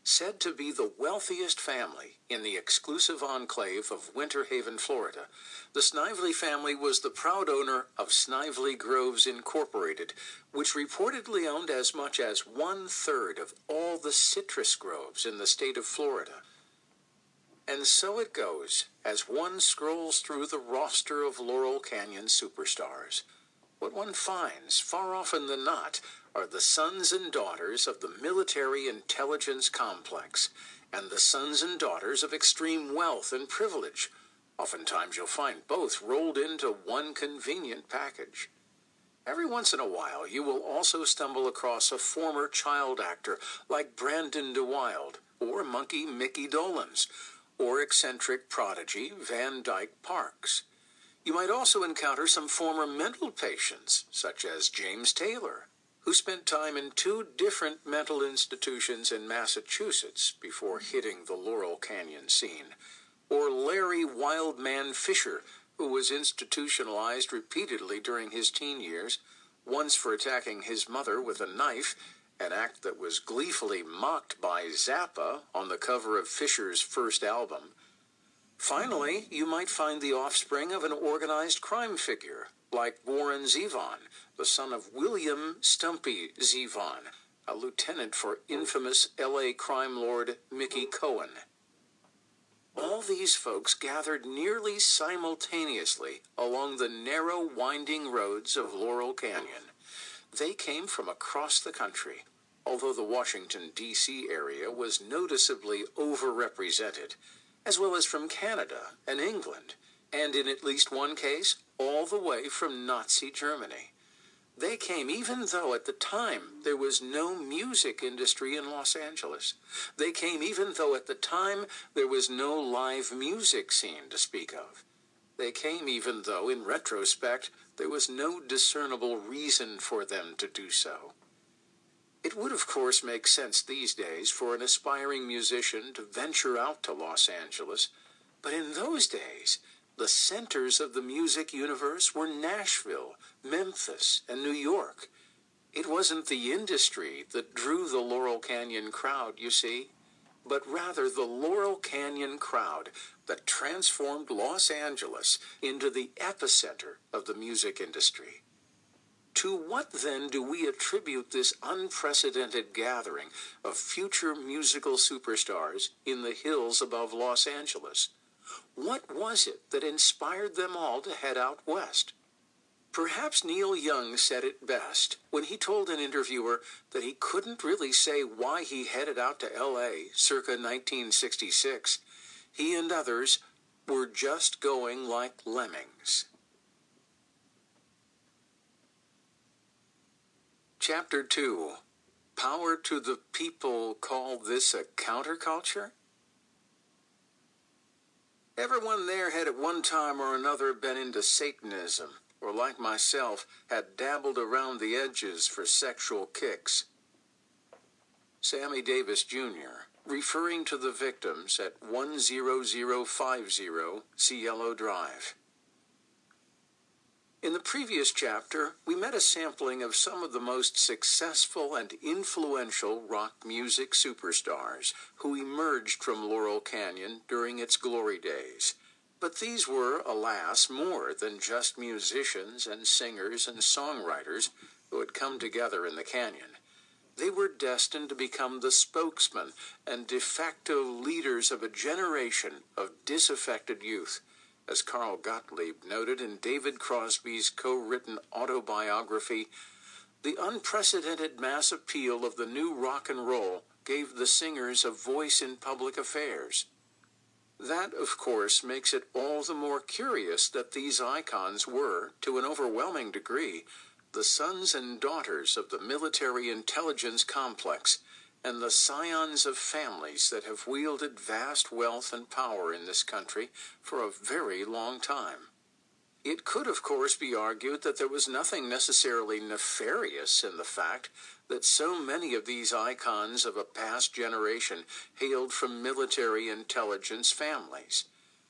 [SPEAKER 3] said to be the wealthiest family in the exclusive enclave of Winter Haven, Florida. The Snively family was the proud owner of Snively Groves Incorporated, which reportedly owned as much as one third of all the citrus groves in the state of Florida. And so it goes as one scrolls through the roster of Laurel Canyon superstars. What one finds, far often than not, are the sons and daughters of the military intelligence complex and the sons and daughters of extreme wealth and privilege. Oftentimes you'll find both rolled into one convenient package. Every once in a while, you will also stumble across a former child actor like Brandon deWilde or Monkee Mickey Dolenz or eccentric prodigy Van Dyke Parks. You might also encounter some former mental patients, such as James Taylor who spent time in two different mental institutions in Massachusetts before hitting the Laurel Canyon scene, or Larry Wildman Fisher, who was institutionalized repeatedly during his teen years, once for attacking his mother with a knife, an act that was gleefully mocked by Zappa on the cover of Fisher's first album. Finally, you might find the offspring of an organized crime figure, like Warren Zevon, the son of William Stumpy Zevon, a lieutenant for infamous LA crime lord Mickey Cohen. All these folks gathered nearly simultaneously along the narrow, winding roads of Laurel Canyon. They came from across the country, although the Washington, D.C. area was noticeably overrepresented, as well as from Canada and England, and in at least one case, all the way from Nazi Germany. They came even though at the time there was no music industry in Los Angeles. They came even though at the time there was no live music scene to speak of. They came even though, in retrospect, there was no discernible reason for them to do so. It would, of course, make sense these days for an aspiring musician to venture out to Los Angeles, but in those days, the centers of the music universe were Nashville, Memphis, and New York. It wasn't the industry that drew the Laurel Canyon crowd, you see, but rather the Laurel Canyon crowd that transformed Los Angeles into the epicenter of the music industry. To what then do we attribute this unprecedented gathering of future musical superstars in the hills above Los Angeles? What was it that inspired them all to head out west? Perhaps Neil Young said it best when he told an interviewer that he couldn't really say why he headed out to LA circa 1966. He and others were just going like lemmings. Chapter 2 Power to the People Call This a Counterculture? Everyone there had at one time or another been into Satanism, or like myself, had dabbled around the edges for sexual kicks. Sammy Davis Jr., referring to the victims at 10050 Cielo Drive. In the previous chapter, we met a sampling of some of the most successful and influential rock music superstars who emerged from Laurel Canyon during its glory days. But these were, alas, more than just musicians and singers and songwriters who had come together in the canyon. They were destined to become the spokesmen and de facto leaders of a generation of disaffected youth as Carl Gottlieb noted in David Crosby's co written autobiography, the unprecedented mass appeal of the new rock and roll gave the singers a voice in public affairs. That, of course, makes it all the more curious that these icons were, to an overwhelming degree, the sons and daughters of the military intelligence complex and the scions of families that have wielded vast wealth and power in this country for a very long time. It could, of course, be argued that there was nothing necessarily nefarious in the fact that so many of these icons of a past generation hailed from military intelligence families.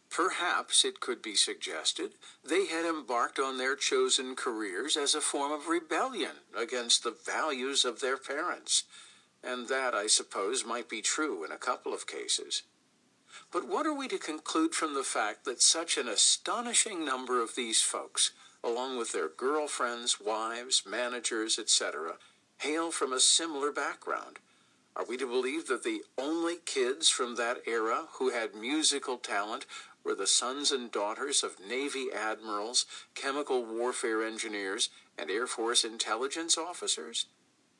[SPEAKER 3] Perhaps it could be suggested they had embarked on their chosen careers as a form of rebellion against the values of their parents and that, I suppose, might be true in a couple of cases. But what are we to conclude from the fact that such an astonishing number of these folks, along with their girlfriends, wives, managers, etc., hail from a similar background? Are we to believe that the only kids from that era who had musical talent were the sons and daughters of Navy admirals, chemical warfare engineers, and Air Force intelligence officers?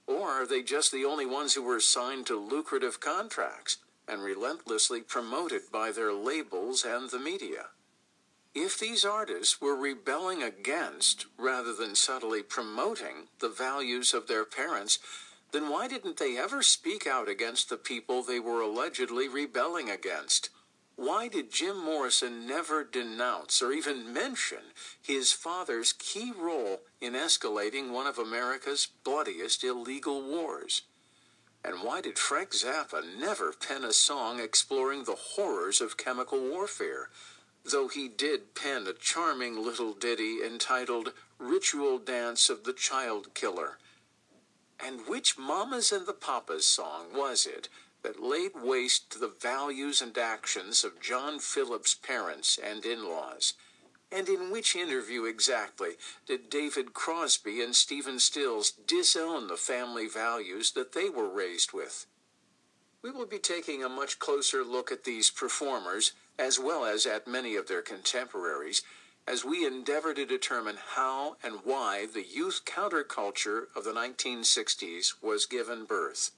[SPEAKER 3] Or are they just the only ones who were assigned to lucrative contracts and relentlessly promoted by their labels and the media? If these artists were rebelling against, rather than subtly promoting, the values of their parents, then why didn't they ever speak out against the people they were allegedly rebelling against? Why did Jim Morrison never denounce or even mention his father's key role in escalating one of America's bloodiest illegal wars? And why did Frank Zappa never pen a song exploring the horrors of chemical warfare, though he did pen a charming little ditty entitled Ritual Dance of the Child Killer? And which Mamas and the Papas song was it that laid waste to the values and actions of John Phillips' parents and in laws? And in which interview exactly did David Crosby and Stephen Stills disown the family values that they were raised with? We will be taking a much closer look at these performers, as well as at many of their contemporaries, as we endeavor to determine how and why the youth counterculture of the 1960s was given birth.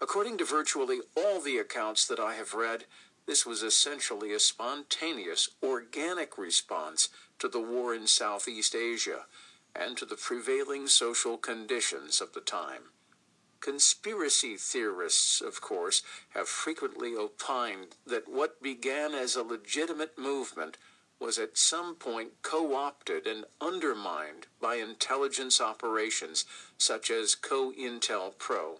[SPEAKER 3] According to virtually all the accounts that I have read, this was essentially a spontaneous, organic response to the war in Southeast Asia and to the prevailing social conditions of the time. Conspiracy theorists, of course, have frequently opined that what began as a legitimate movement was at some point co opted and undermined by intelligence operations such as COINTELPRO.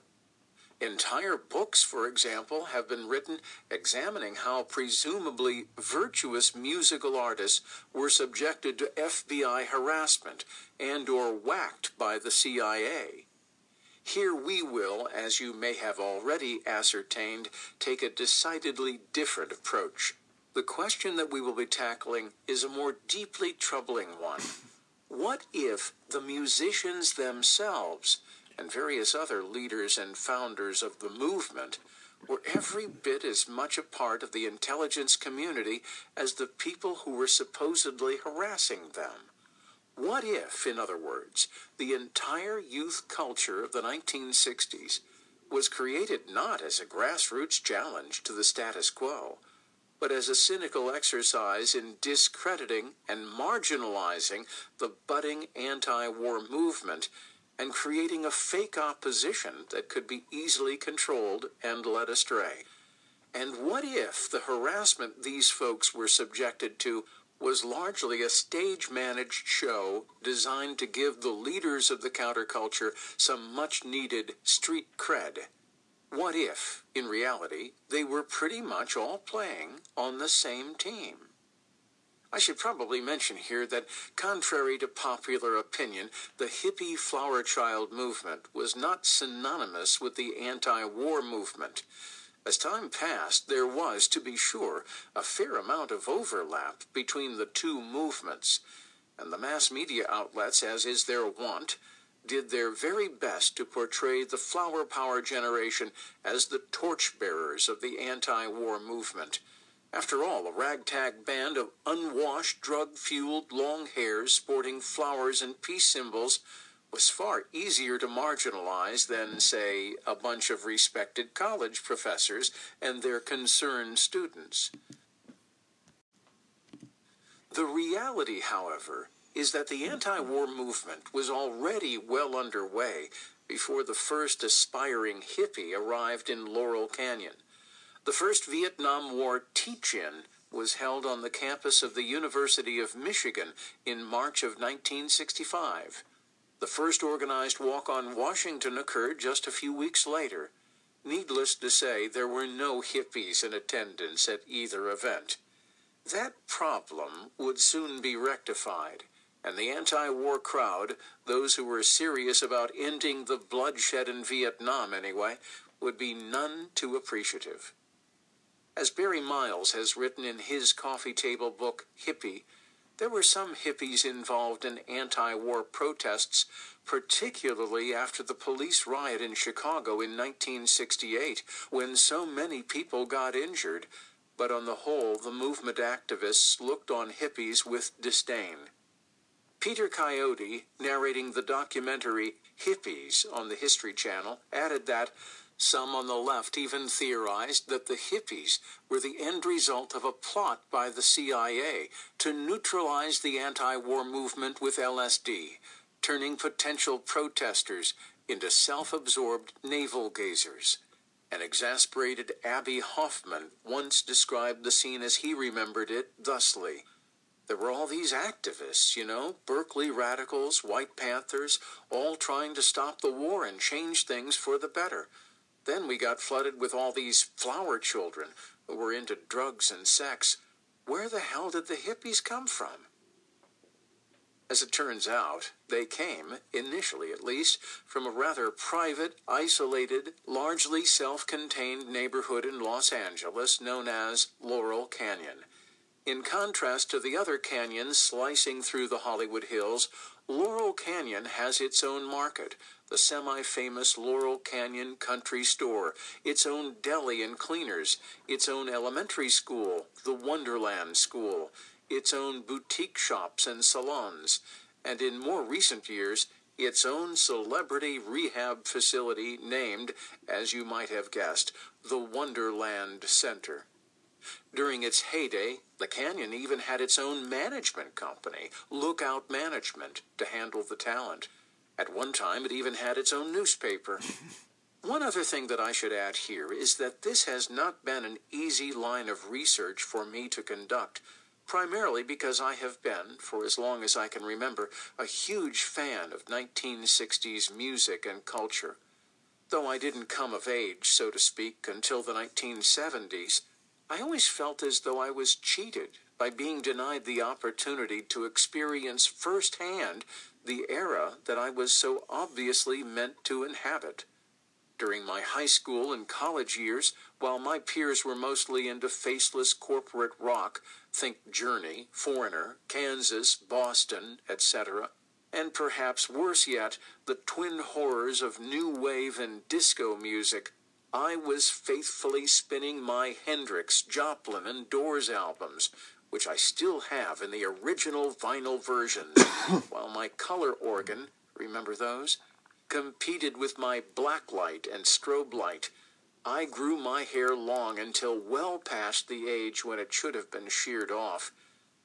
[SPEAKER 3] Entire books, for example, have been written examining how presumably virtuous musical artists were subjected to FBI harassment and or whacked by the CIA. Here we will, as you may have already ascertained, take a decidedly different approach. The question that we will be tackling is a more deeply troubling one. What if the musicians themselves and various other leaders and founders of the movement were every bit as much a part of the intelligence community as the people who were supposedly harassing them. What if, in other words, the entire youth culture of the 1960s was created not as a grassroots challenge to the status quo, but as a cynical exercise in discrediting and marginalizing the budding anti war movement and creating a fake opposition that could be easily controlled and led astray. And what if the harassment these folks were subjected to was largely a stage managed show designed to give the leaders of the counterculture some much needed street cred? What if, in reality, they were pretty much all playing on the same team? I should probably mention here that, contrary to popular opinion, the hippie flower child movement was not synonymous with the anti war movement. As time passed, there was, to be sure, a fair amount of overlap between the two movements, and the mass media outlets, as is their wont, did their very best to portray the flower power generation as the torchbearers of the anti war movement. After all, a ragtag band of unwashed, drug fueled long hairs sporting flowers and peace symbols was far easier to marginalize than, say, a bunch of respected college professors and their concerned students. The reality, however, is that the anti war movement was already well underway before the first aspiring hippie arrived in Laurel Canyon. The first Vietnam War teach in was held on the campus of the University of Michigan in March of 1965. The first organized walk on Washington occurred just a few weeks later. Needless to say, there were no hippies in attendance at either event. That problem would soon be rectified, and the anti war crowd, those who were serious about ending the bloodshed in Vietnam anyway, would be none too appreciative. As Barry Miles has written in his coffee table book, Hippie, there were some hippies involved in anti war protests, particularly after the police riot in Chicago in 1968, when so many people got injured. But on the whole, the movement activists looked on hippies with disdain. Peter Coyote, narrating the documentary Hippies on the History Channel, added that some on the left even theorized that the hippies were the end result of a plot by the CIA to neutralize the anti war movement with LSD, turning potential protesters into self absorbed navel gazers. An exasperated Abbie Hoffman once described the scene as he remembered it thusly. There were all these activists, you know, Berkeley radicals, White Panthers, all trying to stop the war and change things for the better. Then we got flooded with all these flower children who were into drugs and sex. Where the hell did the hippies come from? As it turns out, they came, initially at least, from a rather private, isolated, largely self contained neighborhood in Los Angeles known as Laurel Canyon. In contrast to the other canyons slicing through the Hollywood Hills, Laurel Canyon has its own market, the semi famous Laurel Canyon Country Store, its own deli and cleaners, its own elementary school, the Wonderland School, its own boutique shops and salons, and in more recent years, its own celebrity rehab facility named, as you might have guessed, the Wonderland Center. During its heyday, the canyon even had its own management company, Lookout Management, to handle the talent. At one time, it even had its own newspaper. One other thing that I should add here is that this has not been an easy line of research for me to conduct, primarily because I have been, for as long as I can remember, a huge fan of 1960s music and culture. Though I didn't come of age, so to speak, until the 1970s, I always felt as though I was cheated by being denied the opportunity to experience firsthand the era that I was so obviously meant to inhabit. During my high school and college years, while my peers were mostly into faceless corporate rock, think Journey, Foreigner, Kansas, Boston, etc., and perhaps worse yet, the twin horrors of new wave and disco music, I was faithfully spinning my Hendrix, Joplin, and Doors albums, which I still have in the original vinyl version, while my color organ, remember those, competed with my blacklight and strobe light. I grew my hair long until well past the age when it should have been sheared off.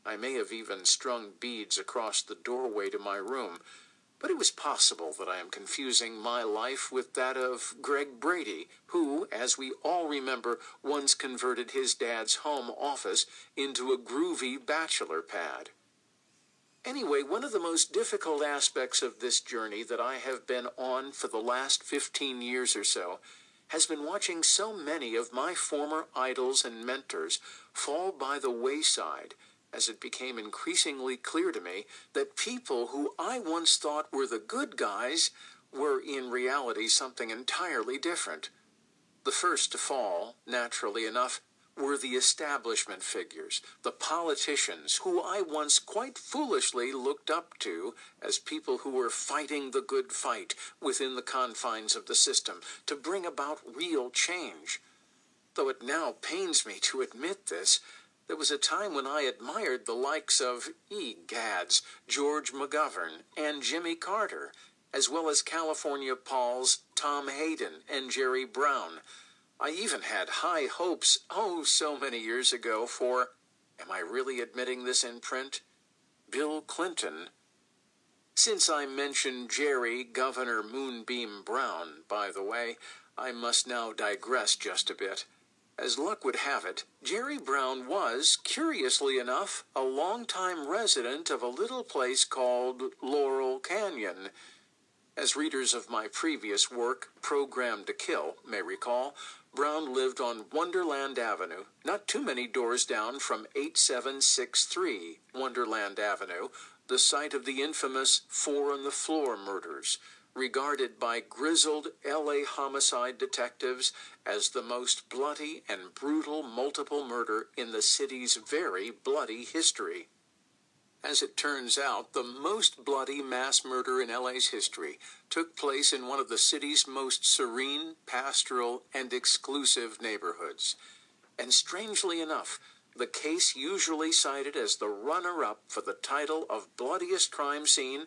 [SPEAKER 3] I may have even strung beads across the doorway to my room, but it was possible that I am confusing my life with that of Greg Brady, who, as we all remember, once converted his dad's home office into a groovy bachelor pad. Anyway, one of the most difficult aspects of this journey that I have been on for the last 15 years or so has been watching so many of my former idols and mentors fall by the wayside as it became increasingly clear to me that people who I once thought were the good guys were in reality something entirely different. The first to fall, naturally enough, were the establishment figures, the politicians who I once quite foolishly looked up to as people who were fighting the good fight within the confines of the system to bring about real change. Though it now pains me to admit this, there was a time when I admired the likes of E. Gads, George McGovern, and Jimmy Carter, as well as California Paul's Tom Hayden and Jerry Brown. I even had high hopes, oh, so many years ago, for, am I really admitting this in print? Bill Clinton. Since I mentioned Jerry Governor Moonbeam Brown, by the way, I must now digress just a bit. As luck would have it, Jerry Brown was, curiously enough, a longtime resident of a little place called Laurel Canyon. As readers of my previous work, Programmed to Kill, may recall, Brown lived on Wonderland Avenue, not too many doors down from 8763 Wonderland Avenue, the site of the infamous Four on the Floor murders regarded by grizzled LA homicide detectives as the most bloody and brutal multiple murder in the city's very bloody history. As it turns out, the most bloody mass murder in LA's history took place in one of the city's most serene, pastoral, and exclusive neighborhoods. And strangely enough, the case usually cited as the runner up for the title of bloodiest crime scene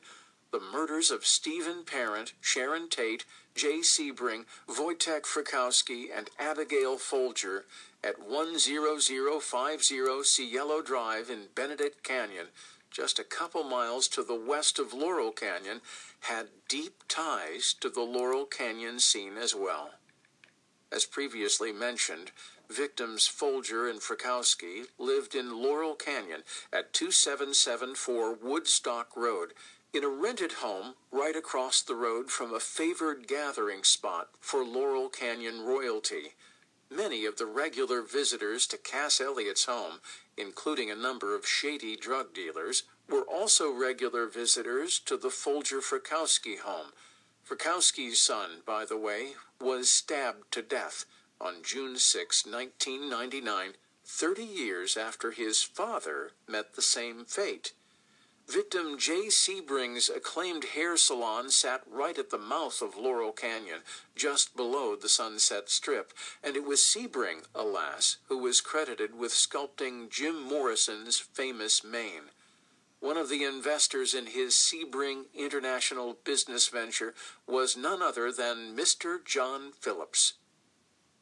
[SPEAKER 3] the murders of Stephen Parent, Sharon Tate, Jay Sebring, Wojtek Frykowski, and Abigail Folger at 10050 Cielo Drive in Benedict Canyon, just a couple miles to the west of Laurel Canyon, had deep ties to the Laurel Canyon scene as well. As previously mentioned, victims Folger and Frykowski lived in Laurel Canyon at 2774 Woodstock Road in a rented home right across the road from a favored gathering spot for Laurel Canyon royalty. Many of the regular visitors to Cass Elliott's home, including a number of shady drug dealers, were also regular visitors to the Folger Frykowski home. Frykowski's son, by the way, was stabbed to death on June 6, 1999, 30 years after his father met the same fate. Victim Jay Sebring's acclaimed hair salon sat right at the mouth of Laurel Canyon, just below the Sunset Strip, and it was Sebring, alas, who was credited with sculpting Jim Morrison's famous mane. One of the investors in his Sebring International business venture was none other than Mr. John Phillips.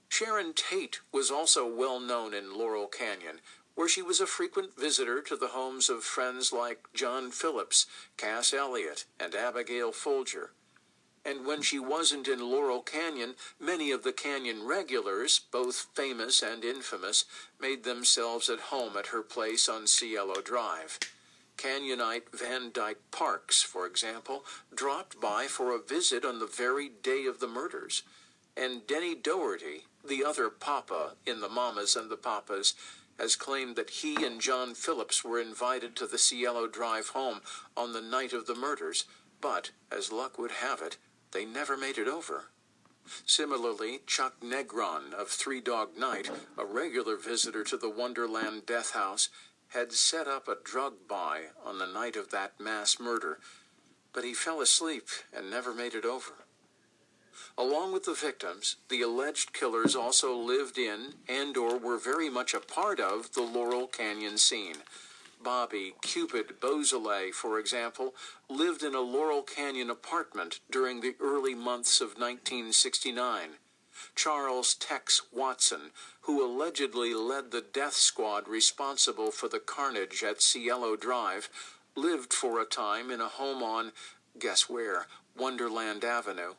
[SPEAKER 3] Sharon Tate was also well known in Laurel Canyon, where she was a frequent visitor to the homes of friends like John Phillips, Cass Elliott, and Abigail Folger. And when she wasn't in Laurel Canyon, many of the canyon regulars, both famous and infamous, made themselves at home at her place on Cielo Drive. Canyonite Van Dyke Parks, for example, dropped by for a visit on the very day of the murders. And Denny Doherty, the other Papa in the Mamas and the Papas, has claimed that he and John Phillips were invited to the Cielo Drive home on the night of the murders, but, as luck would have it, they never made it over. Similarly, Chuck Negron of Three Dog Night, a regular visitor to the Wonderland Death House, had set up a drug buy on the night of that mass murder, but he fell asleep and never made it over. Along with the victims, the alleged killers also lived in and or were very much a part of the Laurel Canyon scene. Bobby Cupid Beausoleil, for example, lived in a Laurel Canyon apartment during the early months of 1969. Charles Tex Watson, who allegedly led the death squad responsible for the carnage at Cielo Drive, lived for a time in a home on, guess where, Wonderland Avenue.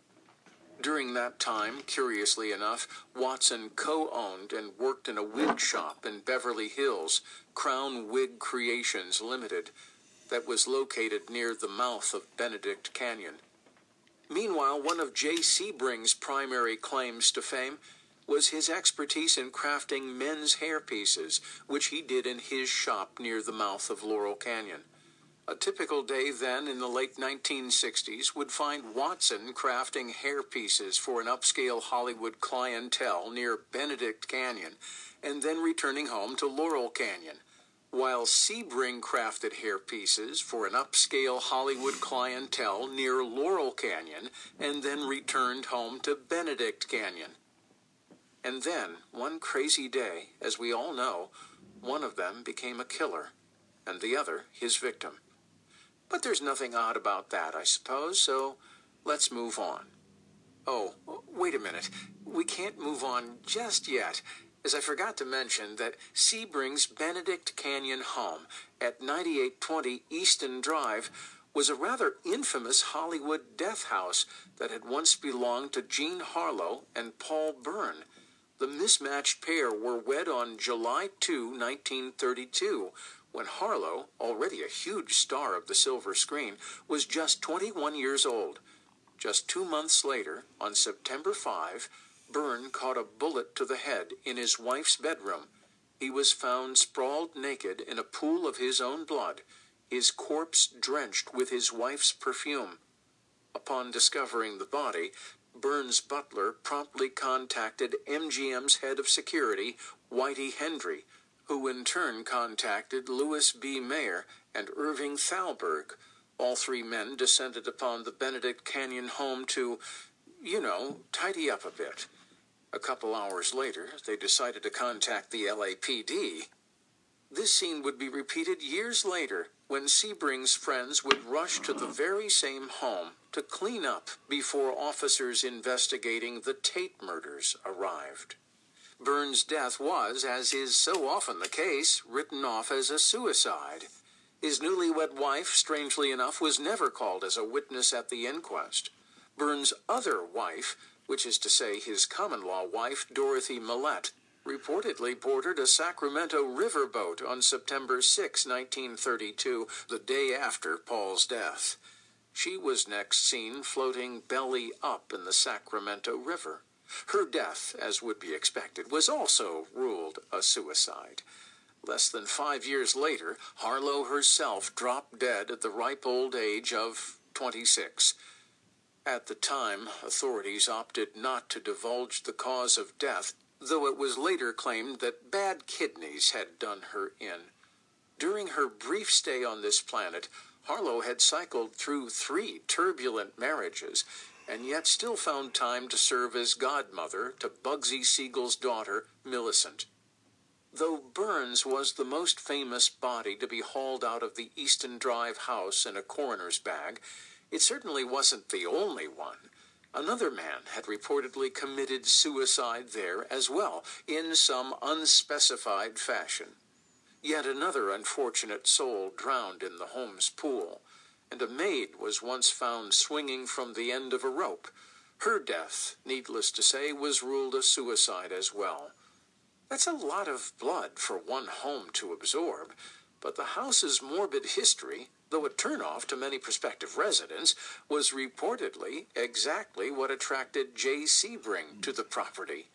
[SPEAKER 3] During that time, curiously enough, Watson co owned and worked in a wig shop in Beverly Hills, Crown Wig Creations Limited, that was located near the mouth of Benedict Canyon. Meanwhile, one of Jay Sebring's primary claims to fame was his expertise in crafting men's hairpieces, which he did in his shop near the mouth of Laurel Canyon. A typical day then in the late 1960s would find Watson crafting hairpieces for an upscale Hollywood clientele near Benedict Canyon and then returning home to Laurel Canyon, while Sebring crafted hairpieces for an upscale Hollywood clientele near Laurel Canyon and then returned home to Benedict Canyon. And then, one crazy day, as we all know, one of them became a killer, and the other his victim. But there's nothing odd about that, I suppose, so let's move on. Oh, wait a minute. We can't move on just yet, as I forgot to mention that Sebring's Benedict Canyon home at 9820 Easton Drive was a rather infamous Hollywood death house that had once belonged to Jean Harlow and Paul Bern. The mismatched pair were wed on July 2, 1932, when Harlow, already a huge star of the silver screen, was just 21 years old. Just two months later, on September 5, Bern caught a bullet to the head in his wife's bedroom. He was found sprawled naked in a pool of his own blood, his corpse drenched with his wife's perfume. Upon discovering the body, Bern's butler promptly contacted MGM's head of security, Whitey Hendry, who in turn contacted Louis B. Mayer and Irving Thalberg. All three men descended upon the Benedict Canyon home to, you know, tidy up a bit. A couple hours later, they decided to contact the LAPD. This scene would be repeated years later when Sebring's friends would rush to the very same home to clean up before officers investigating the Tate murders arrived. Bern's death was, as is so often the case, written off as a suicide. His newlywed wife, strangely enough, was never called as a witness at the inquest. Bern's other wife, which is to say his common law wife, Dorothy Millette, reportedly boarded a Sacramento riverboat on September 6, 1932, the day after Paul's death. She was next seen floating belly up in the Sacramento River. Her death, as would be expected, was also ruled a suicide. Less than five years later, Harlow herself dropped dead at the ripe old age of 26. At the time, authorities opted not to divulge the cause of death, though it was later claimed that bad kidneys had done her in. During her brief stay on this planet, Harlow had cycled through three turbulent marriages and yet still found time to serve as godmother to Bugsy Siegel's daughter, Millicent. Though Bern's was the most famous body to be hauled out of the Easton Drive house in a coroner's bag, it certainly wasn't the only one. Another man had reportedly committed suicide there as well, in some unspecified fashion. Yet another unfortunate soul drowned in the Holmes pool and a maid was once found swinging from the end of a rope. Her death, needless to say, was ruled a suicide as well. That's a lot of blood for one home to absorb, but the house's morbid history, though a turnoff to many prospective residents, was reportedly exactly what attracted Jay Sebring to the property.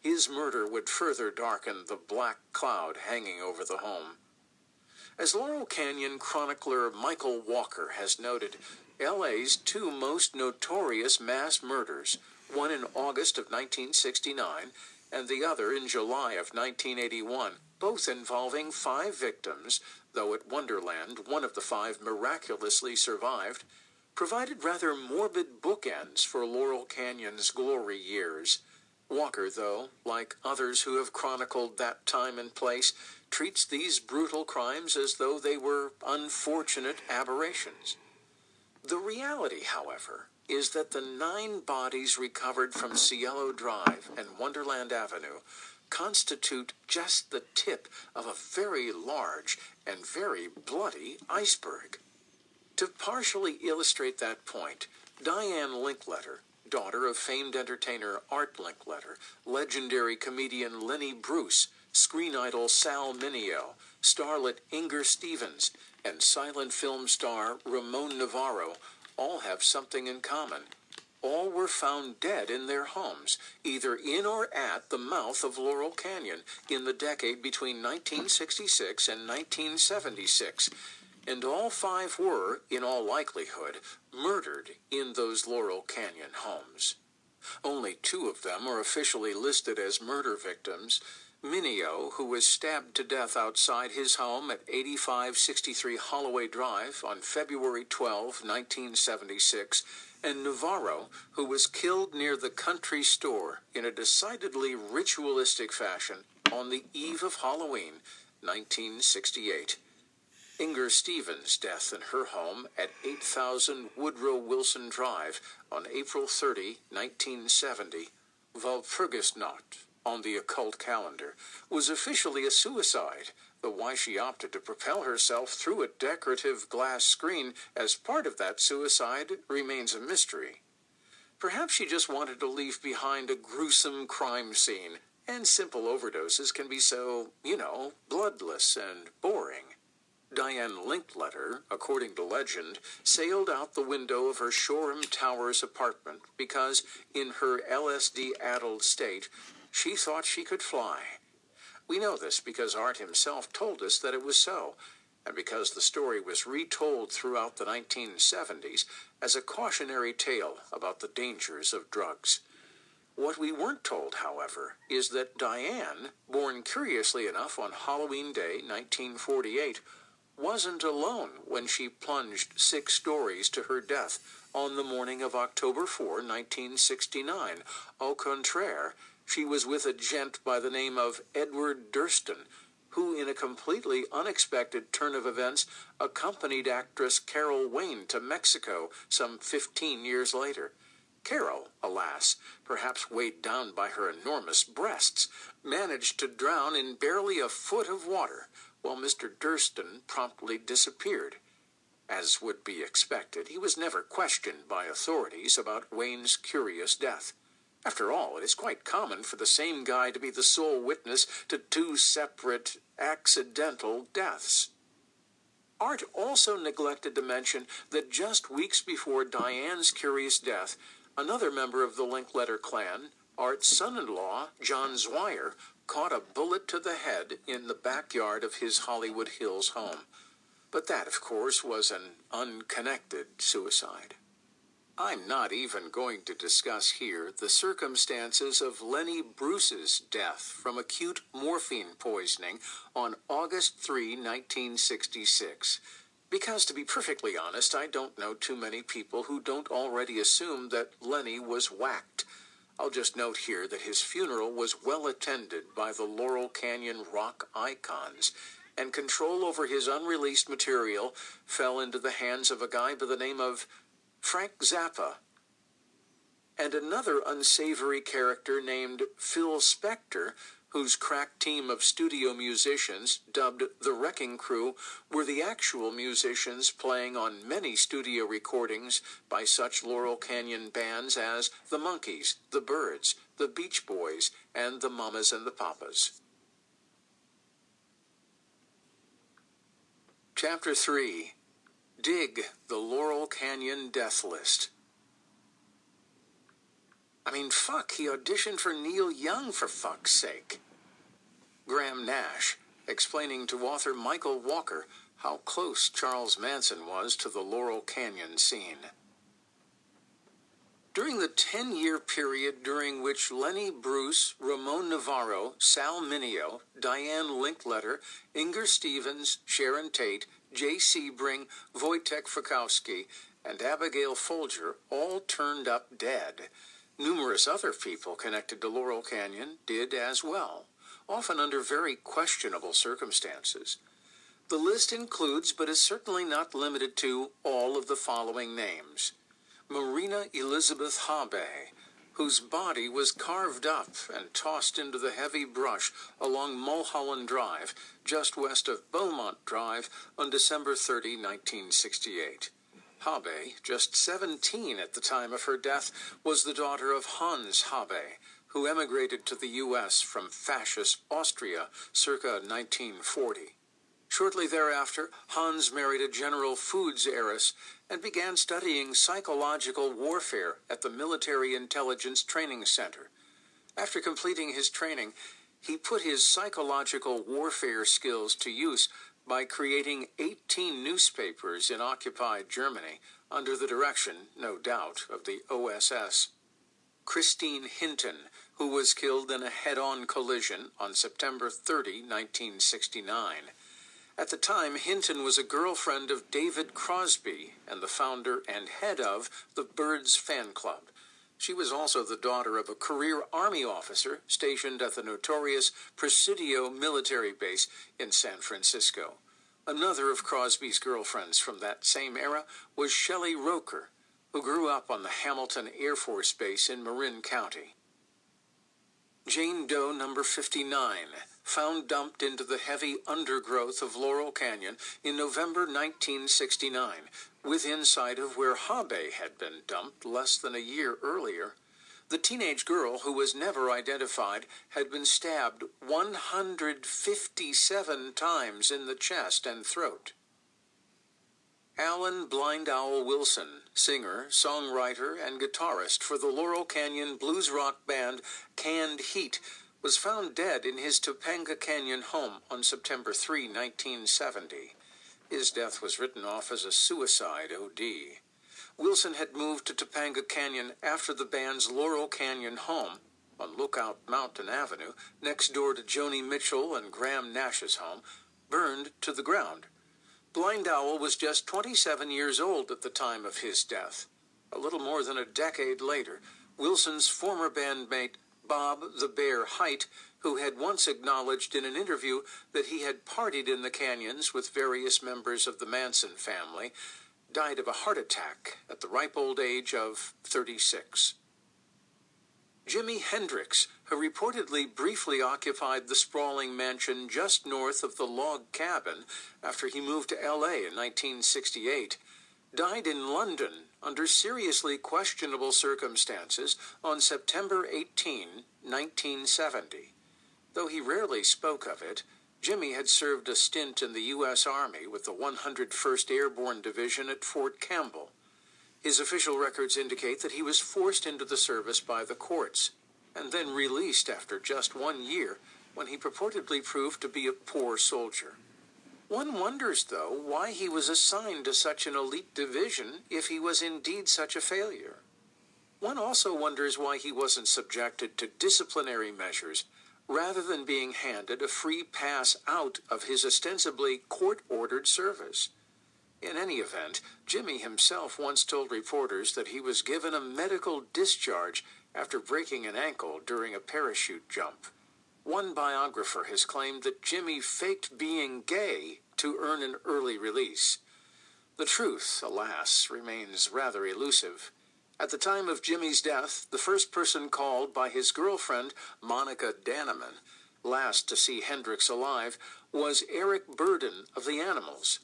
[SPEAKER 3] His murder would further darken the black cloud hanging over the home. As Laurel Canyon chronicler Michael Walker has noted, LA's two most notorious mass murders, one in August of 1969 and the other in July of 1981, both involving five victims, though at Wonderland one of the five miraculously survived, provided rather morbid bookends for Laurel Canyon's glory years. Walker, though, like others who have chronicled that time and place, treats these brutal crimes as though they were unfortunate aberrations. The reality, however, is that the nine bodies recovered from Cielo Drive and Wonderland Avenue constitute just the tip of a very large and very bloody iceberg. To partially illustrate that point, Diane Linkletter, daughter of famed entertainer Art Linkletter, legendary comedian Lenny Bruce, screen idol Sal Mineo, starlet Inger Stevens, and silent film star Ramon Novarro all have something in common. all were found dead in their homes, either in or at the mouth of Laurel Canyon in the decade between 1966 and 1976. And all five were, in all likelihood, murdered in those Laurel Canyon homes. Only two of them are officially listed as murder victims. Mineo, who was stabbed to death outside his home at 8563 Holloway Drive on February 12, 1976, and Novarro, who was killed near the country store in a decidedly ritualistic fashion on the eve of Halloween, 1968. Inger Stevens' death in her home at 8000 Woodrow Wilson Drive on April 30, 1970. Walpurgisnacht on the occult calendar was officially a suicide, though why she opted to propel herself through a decorative glass screen as part of that suicide remains a mystery. Perhaps she just wanted to leave behind a gruesome crime scene, and simple overdoses can be so, you know, bloodless and boring. Diane Linkletter, according to legend, sailed out the window of her Shoreham Towers apartment because, in her LSD addled state, she thought she could fly. We know this because Art himself told us that it was so, and because the story was retold throughout the 1970s as a cautionary tale about the dangers of drugs. What we weren't told, however, is that Diane, born curiously enough on Halloween Day 1948, wasn't alone when she plunged six stories to her death on the morning of October 4, 1969. Au contraire, she was with a gent by the name of Edward Durston, who, in a completely unexpected turn of events, accompanied actress Carol Wayne to Mexico some 15 years later. Carol, alas, perhaps weighed down by her enormous breasts, managed to drown in barely a foot of water, while Mr. Durston promptly disappeared. As would be expected, he was never questioned by authorities about Wayne's curious death. After all, it is quite common for the same guy to be the sole witness to two separate accidental deaths. Art also neglected to mention that just weeks before Diane's curious death, another member of the Linkletter clan, Art's son in law, John Zwyer, caught a bullet to the head in the backyard of his Hollywood Hills home. But that, of course, was an unconnected suicide. I'm not even going to discuss here the circumstances of Lenny Bruce's death from acute morphine poisoning on August 3, 1966. Because, to be perfectly honest, I don't know too many people who don't already assume that Lenny was whacked. I'll just note here that his funeral was well attended by the Laurel Canyon rock icons, and control over his unreleased material fell into the hands of a guy by the name of Frank Zappa, and another unsavory character named Phil Spector, whose crack team of studio musicians, dubbed the Wrecking Crew, were the actual musicians playing on many studio recordings by such Laurel Canyon bands as the Monkees, the Byrds, the Beach Boys, and the Mamas and the Papas. Chapter 3 Dig the Laurel Canyon Death List. I mean, fuck, he auditioned for Neil Young for fuck's sake. Graham Nash, explaining to author Michael Walker how close Charles Manson was to the Laurel Canyon scene. During the 10 year period during which Lenny Bruce, Ramon Novarro, Sal Mineo, Diane Linkletter, Inger Stevens, Sharon Tate, Jay Sebring, Wojtek Frykowski, and Abigail Folger all turned up dead. Numerous other people connected to Laurel Canyon did as well, often under very questionable circumstances. The list includes, but is certainly not limited to, all of the following names Marina Elizabeth Habe, whose body was carved up and tossed into the heavy brush along Mulholland Drive, just west of Beaumont Drive, on December 30, 1968. Habe, just 17 at the time of her death, was the daughter of Hans Habe, who emigrated to the U.S. from fascist Austria circa 1940. Shortly thereafter, Hans married a General Foods heiress and began studying psychological warfare at the Military Intelligence Training Center. After completing his training, he put his psychological warfare skills to use by creating 18 newspapers in occupied Germany under the direction, no doubt, of the OSS. Christine Hinton, who was killed in a head on collision on September 30, 1969. At the time, Hinton was a girlfriend of David Crosby and the founder and head of the Byrds Fan Club. She was also the daughter of a career Army officer stationed at the notorious Presidio military base in San Francisco. Another of Crosby's girlfriends from that same era was Shelley Roker, who grew up on the Hamilton Air Force Base in Marin County. Jane Doe number 59, found dumped into the heavy undergrowth of Laurel Canyon in November 1969, within sight of where Habe had been dumped less than a year earlier. The teenage girl, who was never identified, had been stabbed 157 times in the chest and throat. Alan Blind Owl Wilson, singer, songwriter, and guitarist for the Laurel Canyon blues rock band Canned Heat, was found dead in his Topanga Canyon home on September 3, 1970. His death was written off as a suicide OD. Wilson had moved to Topanga Canyon after the band's Laurel Canyon home on Lookout Mountain Avenue, next door to Joni Mitchell and Graham Nash's home, burned to the ground. Blind Owl was just 27 years old at the time of his death. A little more than a decade later, Wilson's former bandmate, Bob the Bear Hite, who had once acknowledged in an interview that he had partied in the canyons with various members of the Manson family, died of a heart attack at the ripe old age of 36. Jimi Hendrix, who reportedly briefly occupied the sprawling mansion just north of the log cabin after he moved to LA in 1968, died in London under seriously questionable circumstances on September 18, 1970. Though he rarely spoke of it, Jimi had served a stint in the U.S. Army with the 101st Airborne Division at Fort Campbell. His official records indicate that he was forced into the service by the courts and then released after just one year when he purportedly proved to be a poor soldier. One wonders, though, why he was assigned to such an elite division if he was indeed such a failure. One also wonders why he wasn't subjected to disciplinary measures rather than being handed a free pass out of his ostensibly court ordered service. In any event, Jimi himself once told reporters that he was given a medical discharge after breaking an ankle during a parachute jump. One biographer has claimed that Jimi faked being gay to earn an early release. The truth, alas, remains rather elusive. At the time of Jimi's death, the first person called by his girlfriend, Monica Dannemann, last to see Hendrix alive, was Eric Burdon of the Animals.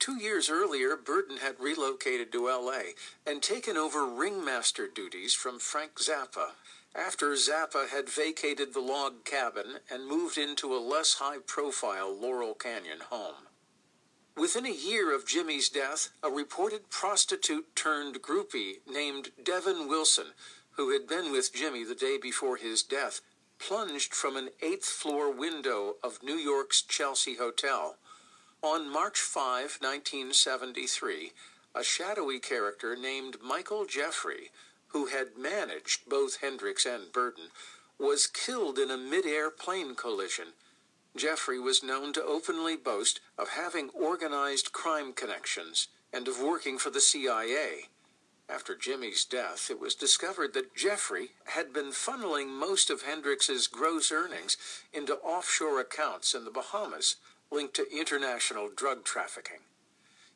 [SPEAKER 3] Two years earlier, Burdon had relocated to LA and taken over ringmaster duties from Frank Zappa after Zappa had vacated the log cabin and moved into a less high profile Laurel Canyon home. Within a year of Jimi's death, a reported prostitute turned groupie named Devon Wilson, who had been with Jimmy the day before his death, plunged from an eighth floor window of New York's Chelsea Hotel. On March 5, 1973, a shadowy character named Michael Jeffery, who had managed both Hendrix and Burdon, was killed in a mid-air plane collision. Jeffery was known to openly boast of having organized crime connections and of working for the CIA. After Jimi's death, it was discovered that Jeffery had been funneling most of Hendrix's gross earnings into offshore accounts in the Bahamas linked to international drug trafficking.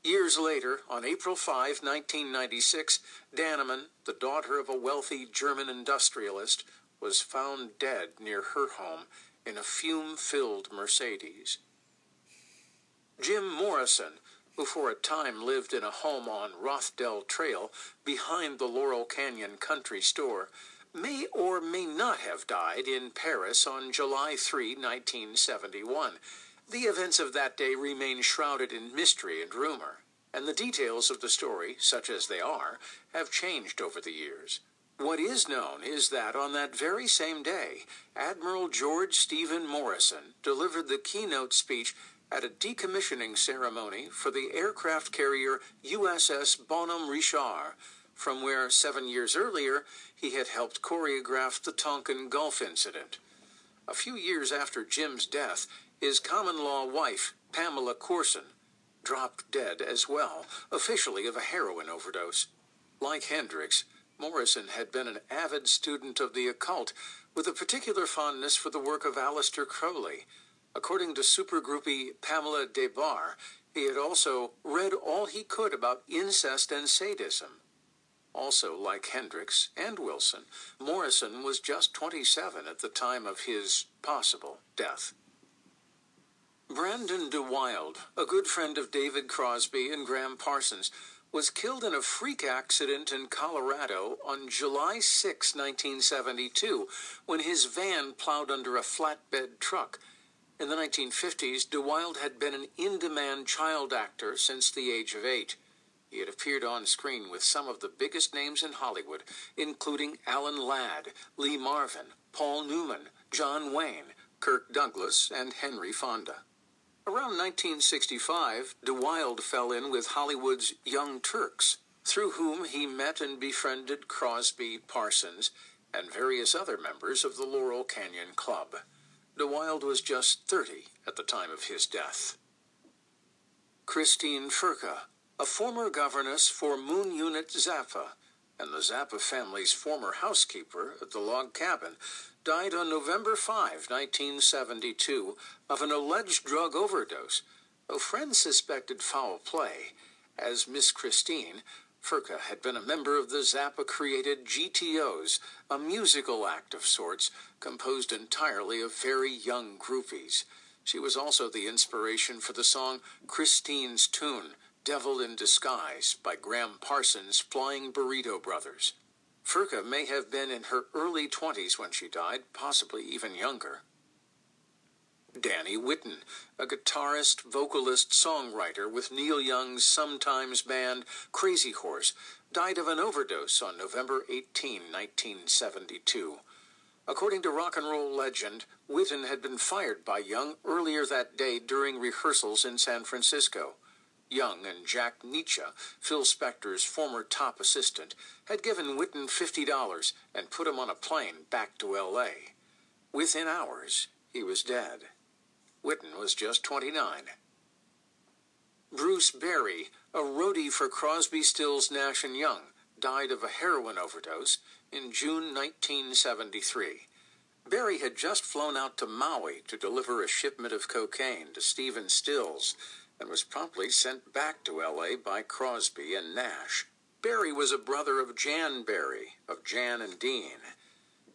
[SPEAKER 3] Years later, on April 5, 1996, Dannemann, the daughter of a wealthy German industrialist, was found dead near her home in a fume filled Mercedes. Jim Morrison, who for a time lived in a home on Rothdell Trail behind the Laurel Canyon Country Store, may or may not have died in Paris on July 3, 1971 The events of that day remain shrouded in mystery and rumor, and the details of the story, such as they are, have changed over the years. What is known is that on that very same day, Admiral George Stephen Morrison delivered the keynote speech at a decommissioning ceremony for the aircraft carrier USS Bonhomme Richard, from where seven years earlier he had helped choreograph the Tonkin Gulf incident. A few years after Jim's death, his common law wife, Pamela Courson, dropped dead as well, officially of a heroin overdose. Like Hendrix, Morrison had been an avid student of the occult, with a particular fondness for the work of Aleister Crowley. According to supergroupie Pamela Des Barres, he had also read all he could about incest and sadism. Also, like Hendrix and Wilson, Morrison was just 27 at the time of his possible death. Brandon deWilde, a good friend of David Crosby and Gram Parsons, was killed in a freak accident in Colorado on July 6, 1972, when his van plowed under a flatbed truck. In the 1950s, deWilde had been an in demand child actor since the age of eight. He had appeared on screen with some of the biggest names in Hollywood, including Alan Ladd, Lee Marvin, Paul Newman, John Wayne, Kirk Douglas, and Henry Fonda. Around 1965, deWilde fell in with Hollywood's Young Turks, through whom he met and befriended Crosby, Parsons, and various other members of the Laurel Canyon Club. deWilde was just 30 at the time of his death. Christine Frka, a former governess for Moon Unit Zappa, and the Zappa family's former housekeeper at the log cabin, died on November 5, 1972, of an alleged drug overdose, though friends suspected foul play, as Miss Christine, Frka had been a member of the Zappa created GTOs, a musical act of sorts composed entirely of very young groupies. She was also the inspiration for the song Christine's Tune, Devil in Disguise by Gram Parsons' Flying Burrito Brothers. Frka may have been in her early 20s when she died, possibly even younger. Danny Whitten, a guitarist, vocalist, songwriter with Neil Young's sometimes band Crazy Horse, died of an overdose on November 18, 1972. According to rock and roll legend, Whitten had been fired by Young earlier that day during rehearsals in San Francisco. Young and Jack Nitzsche, Phil Spector's former top assistant, had given Whitten $50 and put him on a plane back to L.A. Within hours, he was dead. Whitten was just 29. Bruce Berry, a roadie for Crosby, Stills, Nash and Young, died of a heroin overdose in June 1973. Berry had just flown out to Maui to deliver a shipment of cocaine to Stephen Stills and was promptly sent back to L.A. by Crosby and Nash. Berry was a brother of Jan Berry, of Jan and Dean.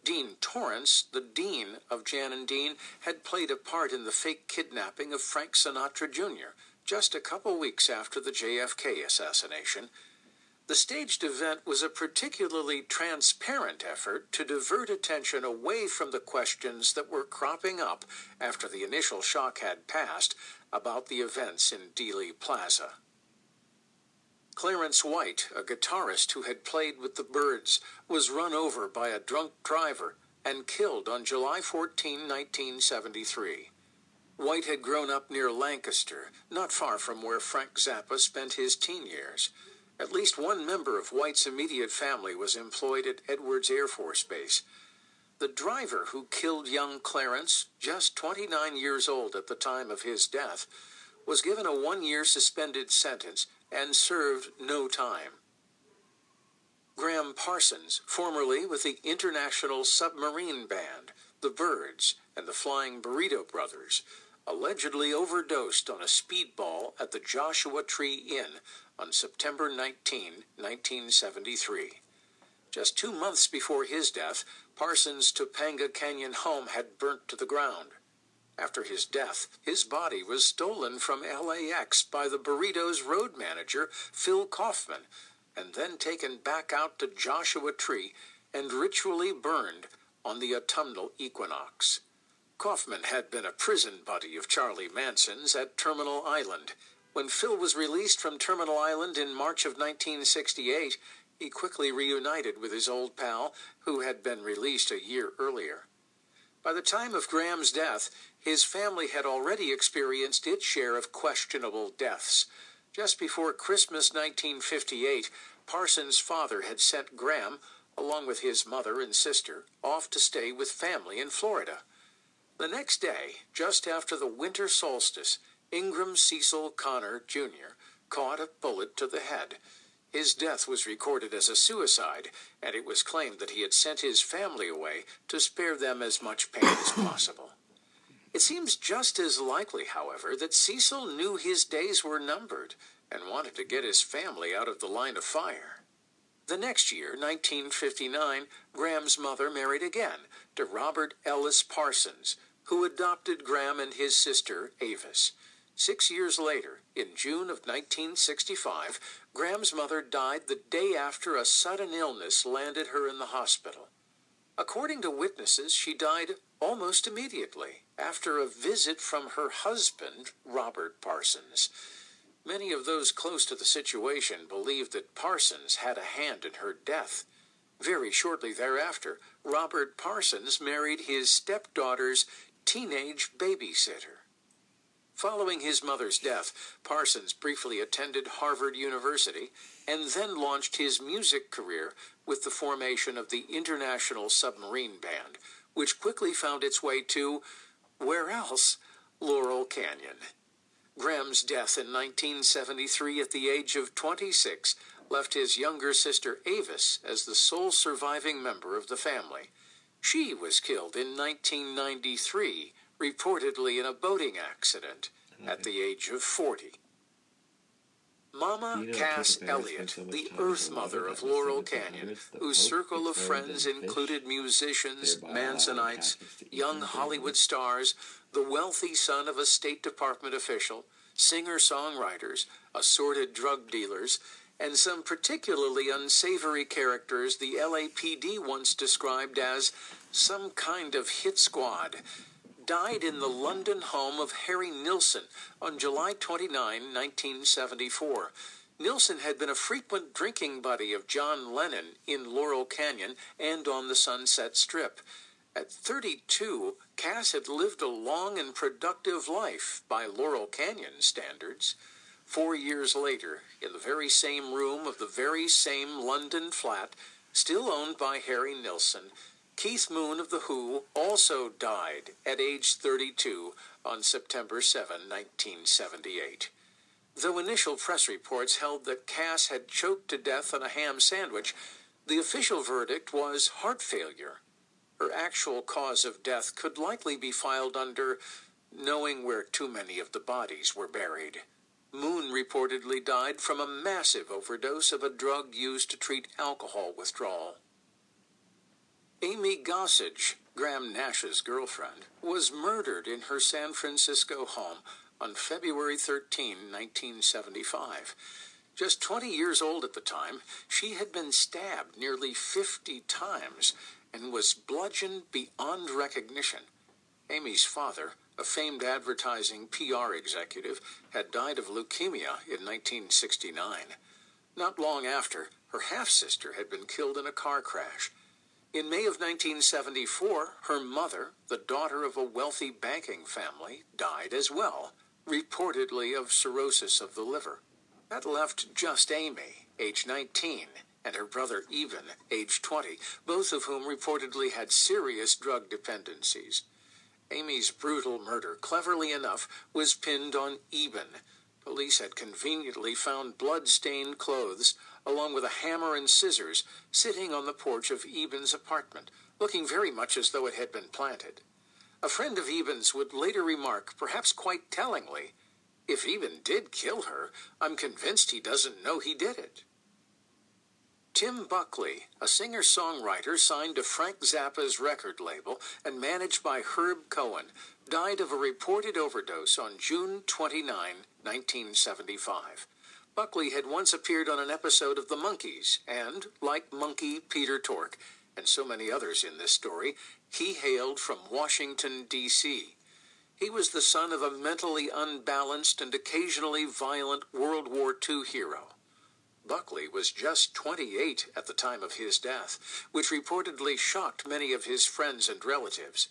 [SPEAKER 3] Dean Torrence, the dean of Jan and Dean, had played a part in the fake kidnapping of Frank Sinatra Jr. just a couple weeks after the JFK assassination. The staged event was a particularly transparent effort to divert attention away from the questions that were cropping up after the initial shock had passed about the events in Dealey Plaza. Clarence White, a guitarist who had played with the Byrds, was run over by a drunk driver and killed on July 14, 1973. White had grown up near Lancaster, not far from where Frank Zappa spent his teen years. At least one member of White's immediate family was employed at Edwards Air Force Base. The driver who killed young Clarence, just 29 years old at the time of his death, was given a one year suspended sentence and served no time. Gram Parsons, formerly with the International Submarine Band, the Byrds, and the Flying Burrito Brothers, allegedly overdosed on a speedball at the Joshua Tree Inn on September 19, 1973. Just two months before his death, Parsons' Topanga Canyon home had burnt to the ground. After his death, his body was stolen from LAX by the Burritos road manager, Phil Kaufman, and then taken back out to Joshua Tree and ritually burned on the autumnal equinox. Kaufman had been a prison buddy of Charlie Manson's at Terminal Island. When Phil was released from Terminal Island in March of 1968, he quickly reunited with his old pal, who had been released a year earlier. By the time of Gram's death, his family had already experienced its share of questionable deaths. Just before Christmas 1958, Parsons' father had sent Gram, along with his mother and sister, off to stay with family in Florida. The next day, just after the winter solstice, Ingram Cecil Connor, Jr., caught a bullet to the head. His death was recorded as a suicide, and it was claimed that he had sent his family away to spare them as much pain as possible. It seems just as likely, however, that Cecil knew his days were numbered and wanted to get his family out of the line of fire. The next year, 1959, Gram's mother married again to Robert Ellis Parsons, who adopted Gram and his sister, Avis. Six years later, in June of 1965, Gram's mother died the day after a sudden illness landed her in the hospital. According to witnesses, she died almost immediately after a visit from her husband, Robert Parsons. Many of those close to the situation believed that Parsons had a hand in her death. Very shortly thereafter, Robert Parsons married his stepdaughter's teenage babysitter. Following his mother's death, Parsons briefly attended Harvard University and then launched his music career with the formation of the International Submarine Band, which quickly found its way to, where else? Laurel Canyon. Gram's death in 1973 at the age of 26 left his younger sister Avis as the sole surviving member of the family. She was killed in 1993 reportedly in a boating accident at the age of 40. Mama Cass Elliott, the Earth Mother of Laurel Canyon, whose circle of friends included musicians, Mansonites, young Hollywood stars, the wealthy son of a State Department official, singer songwriters, assorted drug dealers, and some particularly unsavory characters the LAPD once described as some kind of hit squad died in the London home of Harry Nilsson on July 29, 1974. Nilsson had been a frequent drinking buddy of John Lennon in Laurel Canyon and on the Sunset Strip. At 32, Cass had lived a long and productive life by Laurel Canyon standards. Four years later, in the very same room of the very same London flat, still owned by Harry Nilsson, Keith Moon of The Who also died at age 32 on September 7, 1978. Though initial press reports held that Cass had choked to death on a ham sandwich, the official verdict was heart failure. Her actual cause of death could likely be filed under knowing where too many of the bodies were buried. Moon reportedly died from a massive overdose of a drug used to treat alcohol withdrawal. Amy Gossage, Graham Nash's girlfriend, was murdered in her San Francisco home on February 13, 1975. Just 20 years old at the time, she had been stabbed nearly 50 times and was bludgeoned beyond recognition. Amy's father, a famed advertising PR executive, had died of leukemia in 1969. Not long after, her half sister had been killed in a car crash. In May of 1974, her mother, the daughter of a wealthy banking family, died as well, reportedly of cirrhosis of the liver. That left just Amy, age 19, and her brother Eben, age 20, both of whom reportedly had serious drug dependencies. Amy's brutal murder, cleverly enough, was pinned on Eben. Police had conveniently found blood-stained clothes, along with a hammer and scissors, sitting on the porch of Eben's apartment, looking very much as though it had been planted. A friend of Eben's would later remark, perhaps quite tellingly, If Eben did kill her, I'm convinced he doesn't know he did it. Tim Buckley, a singer songwriter signed to Frank Zappa's record label and managed by Herb Cohen, died of a reported overdose on June 29, 1975. Buckley had once appeared on an episode of The Monkees, and, like Monkee Peter Tork, and so many others in this story, He hailed from Washington, D.C. He was the son of a mentally unbalanced and occasionally violent World War II hero. Buckley was just 28 at the time of his death, which reportedly shocked many of his friends and relatives.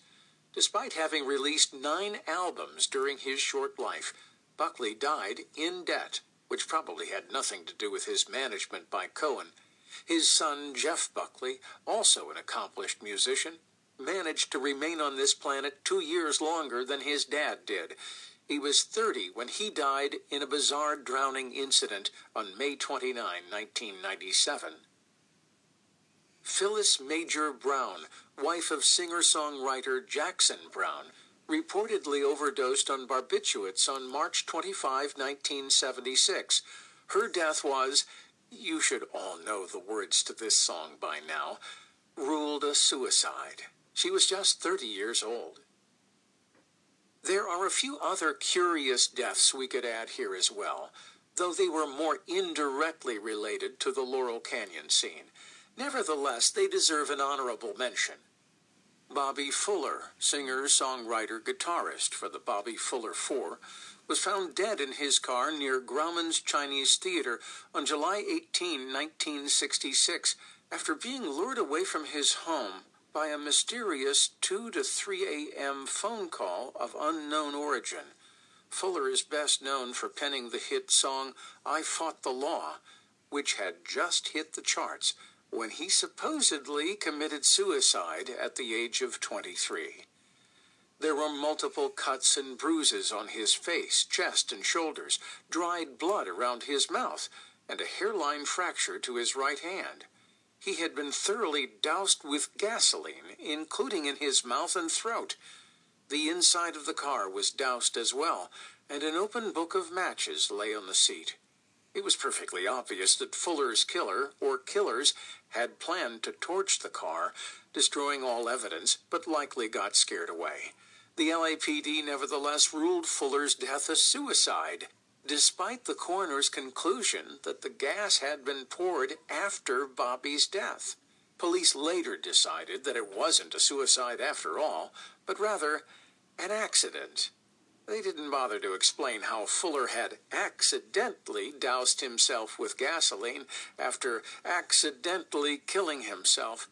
[SPEAKER 3] Despite having released nine albums during his short life, Buckley died in debt, which probably had nothing to do with his management by Cohen. His son, Jeff Buckley, also an accomplished musician, managed to remain on this planet two years longer than his dad did. He was 30 when he died in a bizarre drowning incident on May 29, 1997. Phyllis Major Browne, wife of singer-songwriter Jackson Browne, reportedly overdosed on barbiturates on March 25, 1976. Her death was, you should all know the words to this song by now, ruled a suicide. She was just 30 years old. There are a few other curious deaths we could add here as well, though they were more indirectly related to the Laurel Canyon scene. Nevertheless, they deserve an honorable mention. Bobby Fuller, singer, songwriter, guitarist for the Bobby Fuller Four, was found dead in his car near Grauman's Chinese Theater on July 18, 1966, after being lured away from his home by a mysterious 2 to 3 a.m. phone call of unknown origin. Fuller is best known for penning the hit song I Fought the Law, which had just hit the charts when he supposedly committed suicide at the age of 23. There were multiple cuts and bruises on his face, chest, and shoulders, dried blood around his mouth, and a hairline fracture to his right hand. He had been thoroughly doused with gasoline, including in his mouth and throat. The inside of the car was doused as well, and an open book of matches lay on the seat. It was perfectly obvious that Fuller's killer, or killers, had planned to torch the car, destroying all evidence, but likely got scared away. The LAPD nevertheless ruled Fuller's death a suicide despite the coroner's conclusion that the gas had been poured after Bobby's death. Police later decided that it wasn't a suicide after all, but rather an accident. They didn't bother to explain how Fuller had accidentally doused himself with gasoline after accidentally killing himself.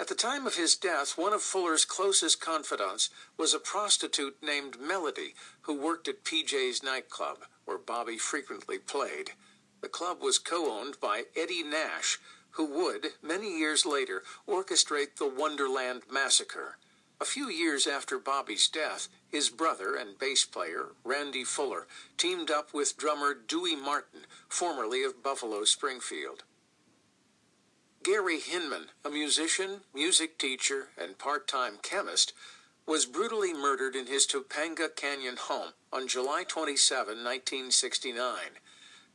[SPEAKER 3] At the time of his death, one of Fuller's closest confidants was a prostitute named Melody who worked at PJ's nightclub where Bobby frequently played. The club was co-owned by Eddie Nash, who would, many years later, orchestrate the Wonderland Massacre. A few years after Bobby's death, his brother and bass player, Randy Fuller, teamed up with drummer Dewey Martin, formerly of Buffalo Springfield. Gary Hinman, a musician, music teacher, and part-time chemist, was brutally murdered in his Topanga Canyon home on July 27, 1969.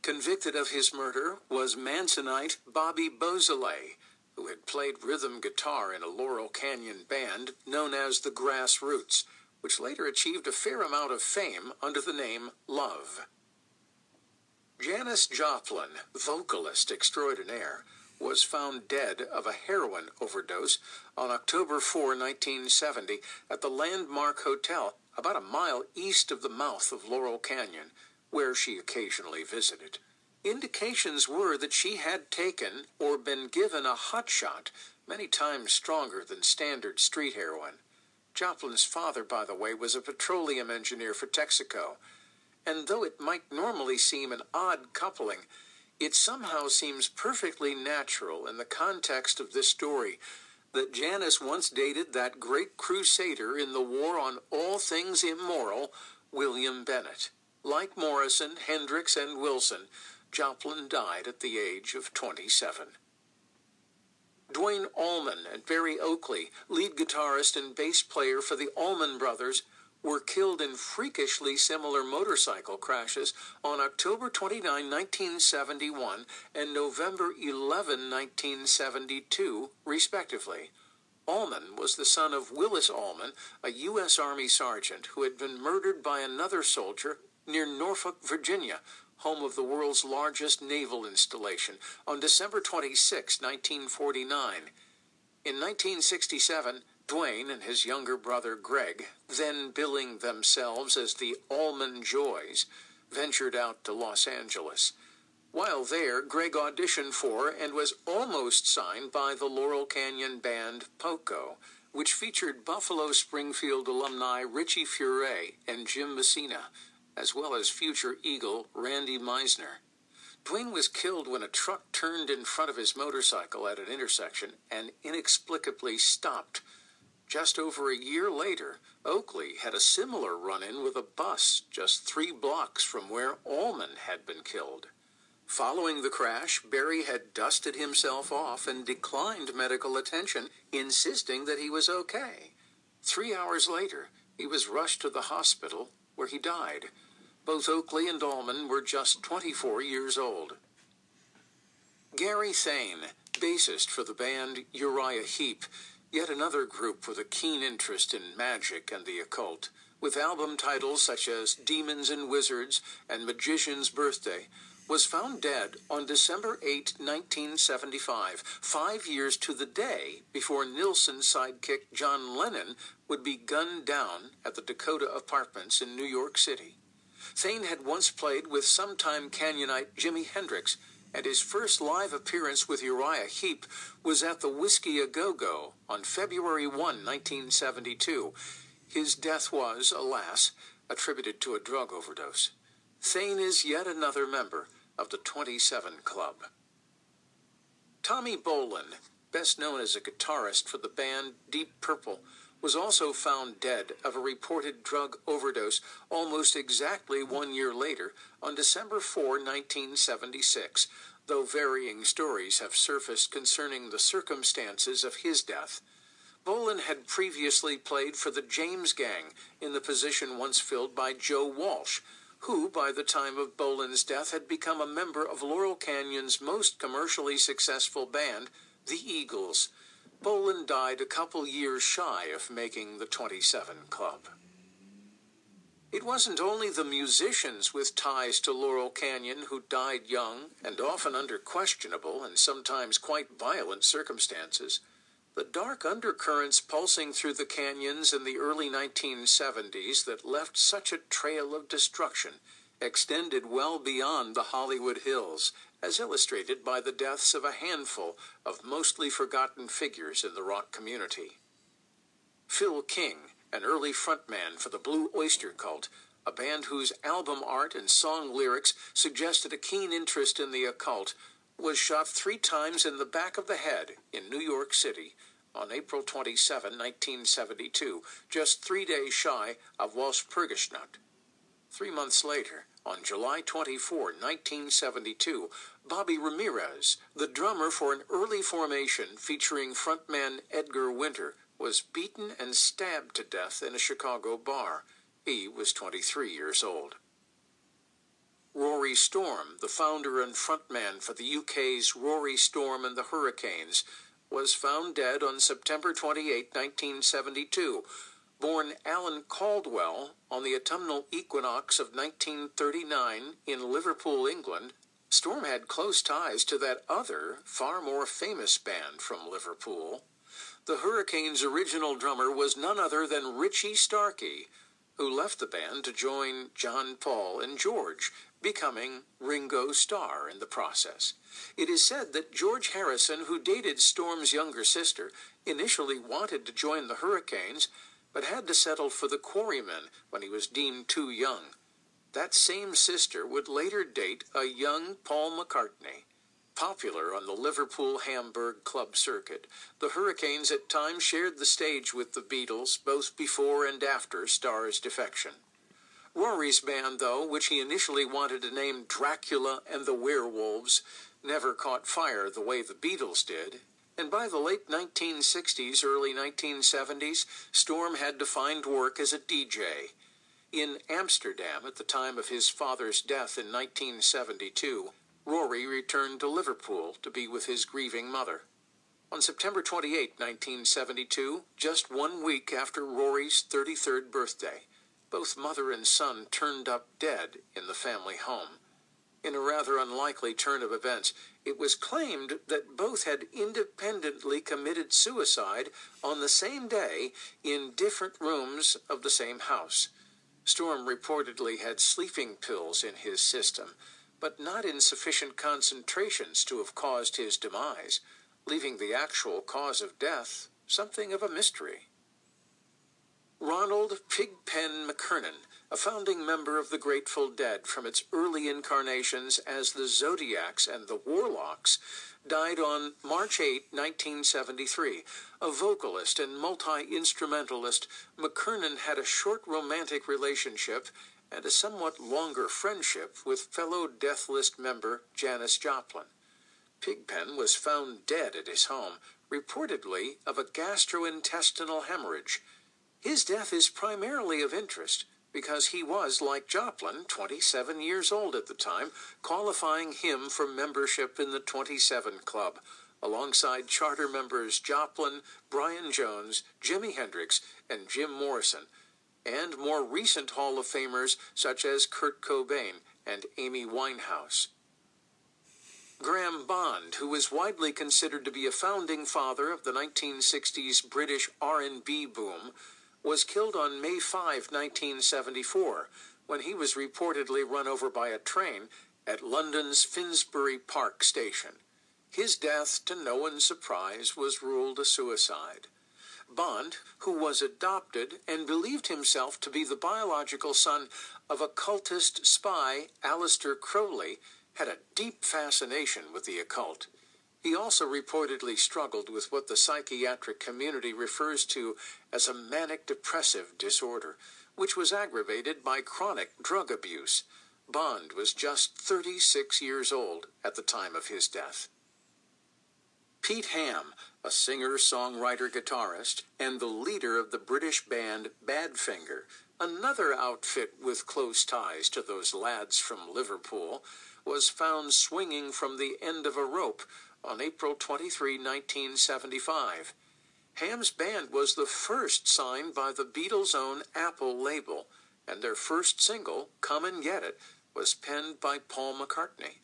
[SPEAKER 3] Convicted of his murder was Mansonite Bobby Beausoleil, who had played rhythm guitar in a Laurel Canyon band known as the Grassroots, which later achieved a fair amount of fame under the name Love. Janis Joplin, vocalist extraordinaire, was found dead of a heroin overdose on October 4, 1970, at the Landmark Hotel, about a mile east of the mouth of Laurel Canyon, where she occasionally visited. Indications were that she had taken or been given a hot shot, many times stronger than standard street heroin. Joplin's father, by the way, was a petroleum engineer for Texaco, and though it might normally seem an odd coupling, it somehow seems perfectly natural in the context of this story that Janis once dated that great crusader in the war on all things immoral, William Bennett. Like Morrison, Hendrix, and Wilson, Joplin died at the age of 27. Duane Allman and Berry Oakley, lead guitarist and bass player for the Allman Brothers, were killed in freakishly similar motorcycle crashes on October 29, 1971 and November 11, 1972, respectively. Allman was the son of Willis Allman, a U.S. Army sergeant who had been murdered by another soldier near Norfolk, Virginia, home of the world's largest naval installation, on December 26, 1949. In 1967, Duane and his younger brother Gregg, then billing themselves as the Allman Joys, ventured out to Los Angeles. While there, Gregg auditioned for and was almost signed by the Laurel Canyon band Poco, which featured Buffalo Springfield alumni Richie Furay and Jim Messina, as well as future Eagle Randy Meisner. Duane was killed when a truck turned in front of his motorcycle at an intersection and inexplicably stopped. Just over a year later, Oakley had a similar run in with a bus just three blocks from where Allman had been killed. Following the crash, Berry had dusted himself off and declined medical attention, insisting that he was okay. Three hours later, he was rushed to the hospital where he died. Both Oakley and Allman were just 24 years old. Gary Thain, bassist for the band Uriah Heep, yet another group with a keen interest in magic and the occult, with album titles such as Demons and Wizards and Magician's Birthday, was found dead on December 8, 1975, five years to the day before Nilsson's sidekick John Lennon would be gunned down at the Dakota Apartments in New York City. Thain had once played with sometime Canyonite Jimi Hendrix, and his first live appearance with Uriah Heep was at the Whisky A Go Go on February 1, 1972. His death was, alas, attributed to a drug overdose. Thain is yet another member of the 27 Club. Tommy Bolin, best known as a guitarist for the band Deep Purple, was also found dead of a reported drug overdose almost exactly one year later on December 4, 1976, though varying stories have surfaced concerning the circumstances of his death. Bolin had previously played for the James Gang in the position once filled by Joe Walsh, who, by the time of Bolin's death, had become a member of Laurel Canyon's most commercially successful band, the Eagles. Bolin died a couple years shy of making the 27 Club. It wasn't only the musicians with ties to Laurel Canyon who died young and often under questionable and sometimes quite violent circumstances. The dark undercurrents pulsing through the canyons in the early 1970s that left such a trail of destruction extended well beyond the Hollywood Hills as illustrated by the deaths of a handful of mostly forgotten figures in the rock community. Phil King, an early frontman for the Blue Oyster Cult, a band whose album art and song lyrics suggested a keen interest in the occult, was shot three times in the back of the head in New York City on April 27, 1972, just three days shy of Walpurgisnacht. Three months later, on July 24, 1972, Bobby Ramirez, the drummer for an early formation featuring frontman Edgar Winter, was beaten and stabbed to death in a Chicago bar. He was 23 years old. Rory Storm, the founder and frontman for the UK's Rory Storm and the Hurricanes, was found dead on September 28, 1972. Born Alan Caldwell on the autumnal equinox of 1939 in Liverpool, England, Storm had close ties to that other, far more famous band from Liverpool. The Hurricanes' original drummer was none other than Richie Starkey, who left the band to join John Paul and George, becoming Ringo Starr in the process. It is said that George Harrison, who dated Storm's younger sister, initially wanted to join the Hurricanes, but had to settle for the Quarrymen when he was deemed too young. That same sister would later date a young Paul McCartney. Popular on the Liverpool Hamburg club circuit, the Hurricanes at times shared the stage with the Beatles, both before and after Starr's defection. Rory's band, though, which he initially wanted to name Dracula and the Werewolves, never caught fire the way the Beatles did, and by the late 1960s, early 1970s, Storm had to find work as a DJ in Amsterdam at the time of his father's death in 1972, Rory returned to Liverpool to be with his grieving mother. On September 28, 1972, just one week after Rory's 33rd birthday, both mother and son turned up dead in the family home. In a rather unlikely turn of events, it was claimed that both had independently committed suicide on the same day in different rooms of the same house. Storm reportedly had sleeping pills in his system, but not in sufficient concentrations to have caused his demise, leaving the actual cause of death something of a mystery. Ronald Pigpen McKernan, a founding member of the Grateful Dead from its early incarnations as the Zodiacs and the Warlocks, died on March 8, 1973. A vocalist and multi instrumentalist, McKernan had a short romantic relationship and a somewhat longer friendship with fellow Death List member Janis Joplin. Pigpen was found dead at his home, reportedly of a gastrointestinal hemorrhage. His death is primarily of interest because he was, like Joplin, 27 years old at the time, qualifying him for membership in the 27 Club, alongside charter members Joplin, Brian Jones, Jimi Hendrix, and Jim Morrison, and more recent Hall of Famers such as Kurt Cobain and Amy Winehouse. Graham Bond, who is widely considered to be a founding father of the 1960s British R&B boom, was killed on May 5, 1974, when he was reportedly run over by a train at London's Finsbury Park station. His death, to no one's surprise, was ruled a suicide. Bond, who was adopted and believed himself to be the biological son of occultist spy, Aleister Crowley, had a deep fascination with the occult. He also reportedly struggled with what the psychiatric community refers to as a manic depressive disorder, which was aggravated by chronic drug abuse. Bond was just 36 years old at the time of his death. Pete Ham, a singer, songwriter, guitarist, and the leader of the British band Badfinger, another outfit with close ties to those lads from Liverpool, was found swinging from the end of a rope on April 23, 1975. Ham's band was the first signed by the Beatles' own Apple label, and their first single, Come and Get It, was penned by Paul McCartney.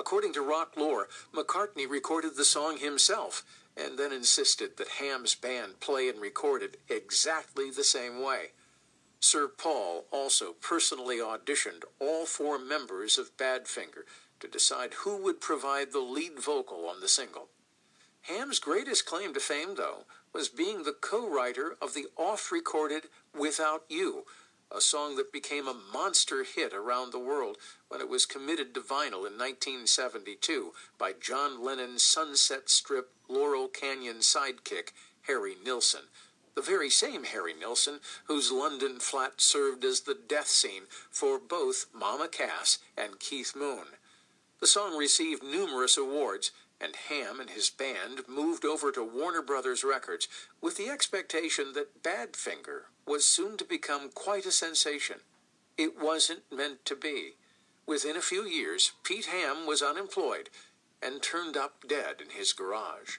[SPEAKER 3] According to rock lore, McCartney recorded the song himself and then insisted that Ham's band play and record it exactly the same way. Sir Paul also personally auditioned all four members of Badfinger to decide who would provide the lead vocal on the single. Ham's greatest claim to fame, though, was being the co writer of the off recorded Without You, a song that became a monster hit around the world when it was committed to vinyl in 1972 by John Lennon's Sunset Strip Laurel Canyon sidekick, Harry Nilsson. The very same Harry Nilsson whose London flat served as the death scene for both Mama Cass and Keith Moon. The song received numerous awards, and Ham and his band moved over to Warner Brothers Records with the expectation that Badfinger was soon to become quite a sensation. It wasn't meant to be. Within a few years, Pete Ham was unemployed and turned up dead in his garage.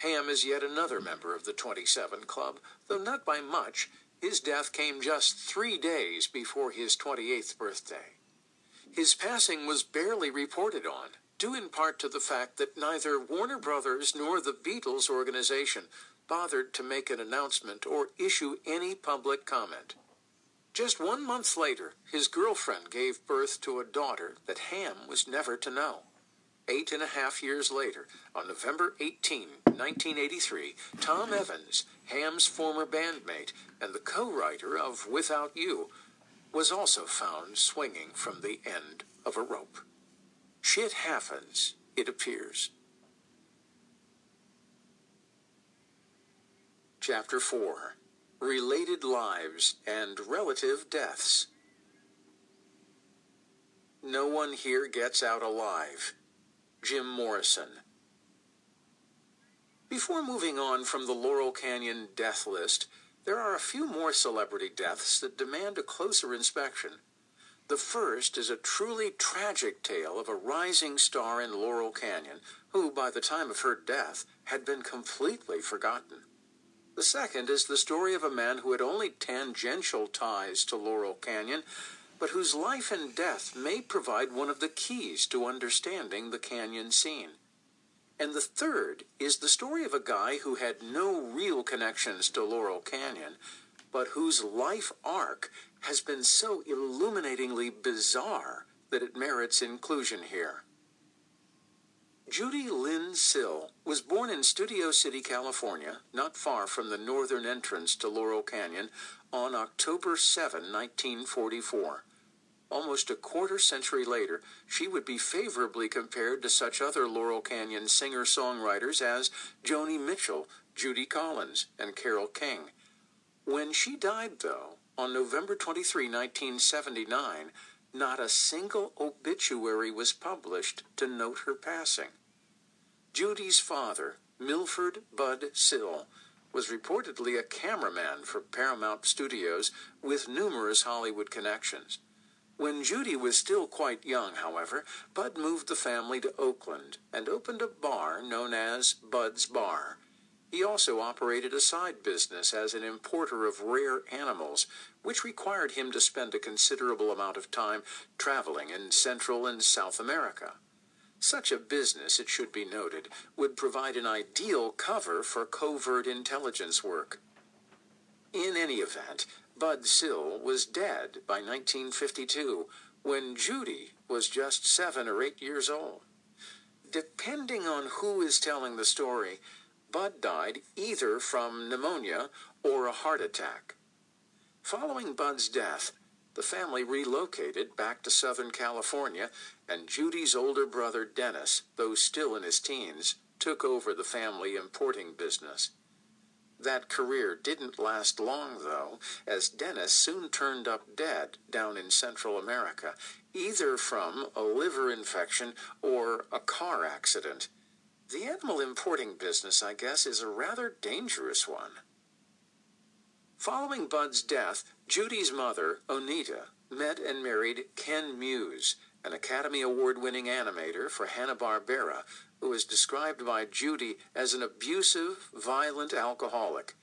[SPEAKER 3] Ham is yet another member of the 27 Club, though not by much. His death came just three days before his 28th birthday. His passing was barely reported on, due in part to the fact that neither Warner Brothers nor the Beatles organization bothered to make an announcement or issue any public comment. Just one month later, his girlfriend gave birth to a daughter that Ham was never to know. Eight and a half years later, on November 18, 1983, Tom Evans, Ham's former bandmate and the co writer of Without You, was also found swinging from the end of a rope. Shit happens, it appears. Chapter 4 Related Lives and Relative Deaths. No one here gets out alive. Jim Morrison. Before moving on from the Laurel Canyon death list, there are a few more celebrity deaths that demand a closer inspection. The first is a truly tragic tale of a rising star in Laurel Canyon who, by the time of her death, had been completely forgotten. The second is the story of a man who had only tangential ties to Laurel Canyon, but whose life and death may provide one of the keys to understanding the canyon scene. And the third is the story of a guy who had no real connections to Laurel Canyon, but whose life arc has been so illuminatingly bizarre that it merits inclusion here. Judy Lynn Sill was born in Studio City, California, not far from the northern entrance to Laurel Canyon, on October 7, 1944. Almost a quarter century later, she would be favorably compared to such other Laurel Canyon singer songwriters as Joni Mitchell, Judy Collins, and Carole King. When she died, though, on November 23, 1979, not a single obituary was published to note her passing. Judy's father, Milford Bud Sill, was reportedly a cameraman for Paramount Studios with numerous Hollywood connections. When Judy was still quite young, however, Bud moved the family to Oakland and opened a bar known as Bud's Bar. He also operated a side business as an importer of rare animals, which required him to spend a considerable amount of time traveling in Central and South America. Such a business, it should be noted, would provide an ideal cover for covert intelligence work. In any event, Bud Sill was dead by 1952 when Judy was just seven or eight years old. Depending on who is telling the story, Bud died either from pneumonia or a heart attack. Following Bud's death, the family relocated back to Southern California, and Judy's older brother Dennis, though still in his teens, took over the family importing business. That career didn't last long, though, as Dennis soon turned up dead down in Central America, either from a liver infection or a car accident. The animal importing business, I guess, is a rather dangerous one. Following Bud's death, Judy's mother, Onita, met and married Ken Muse, an Academy Award winning animator for Hanna-Barbera, who is described by Judy as an abusive, violent alcoholic.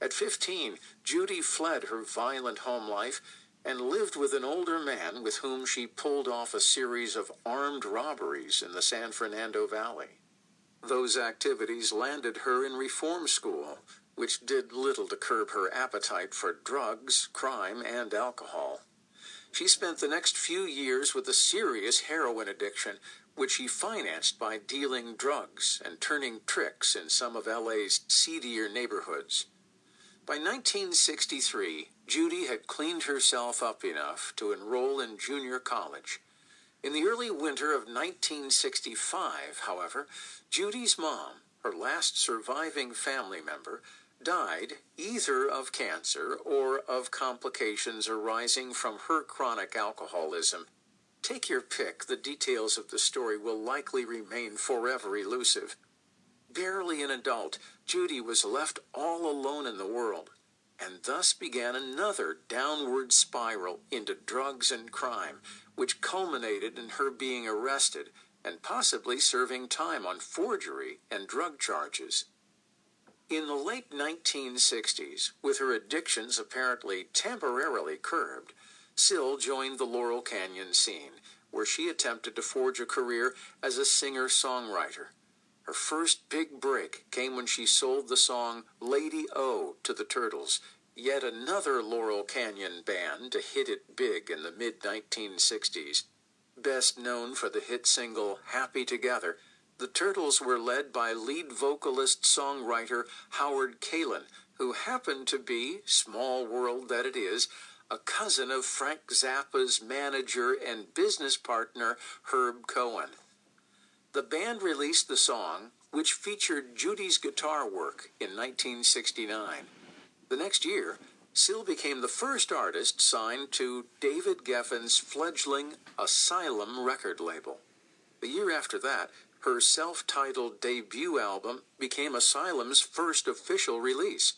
[SPEAKER 3] At 15, Judy fled her violent home life and lived with an older man with whom she pulled off a series of armed robberies in the San Fernando Valley. Those activities landed her in reform school, which did little to curb her appetite for drugs, crime, and alcohol. She spent the next few years with a serious heroin addiction, which she financed by dealing drugs and turning tricks in some of LA's seedier neighborhoods. By 1963, Judy had cleaned herself up enough to enroll in junior college. In the early winter of 1965, however, Judy's mom, her last surviving family member, died either of cancer or of complications arising from her chronic alcoholism. Take your pick, the details of the story will likely remain forever elusive. Barely an adult, Judy was left all alone in the world, and thus began another downward spiral into drugs and crime, which culminated in her being arrested and possibly serving time on forgery and drug charges. In the late 1960s, with her addictions apparently temporarily curbed, Sill joined the Laurel Canyon scene, where she attempted to forge a career as a singer songwriter. Her first big break came when she sold the song Lady O to the Turtles, yet another Laurel Canyon band to hit it big in the mid 1960s. Best known for the hit single Happy Together, the Turtles were led by lead vocalist songwriter Howard Kaylan, who happened to be, small world that it is, a cousin of Frank Zappa's manager and business partner Herb Cohen. The band released the song, which featured Judy's guitar work, in 1969. The next year, Sill became the first artist signed to David Geffen's fledgling Asylum record label. The year after that, her self titled debut album became Asylum's first official release.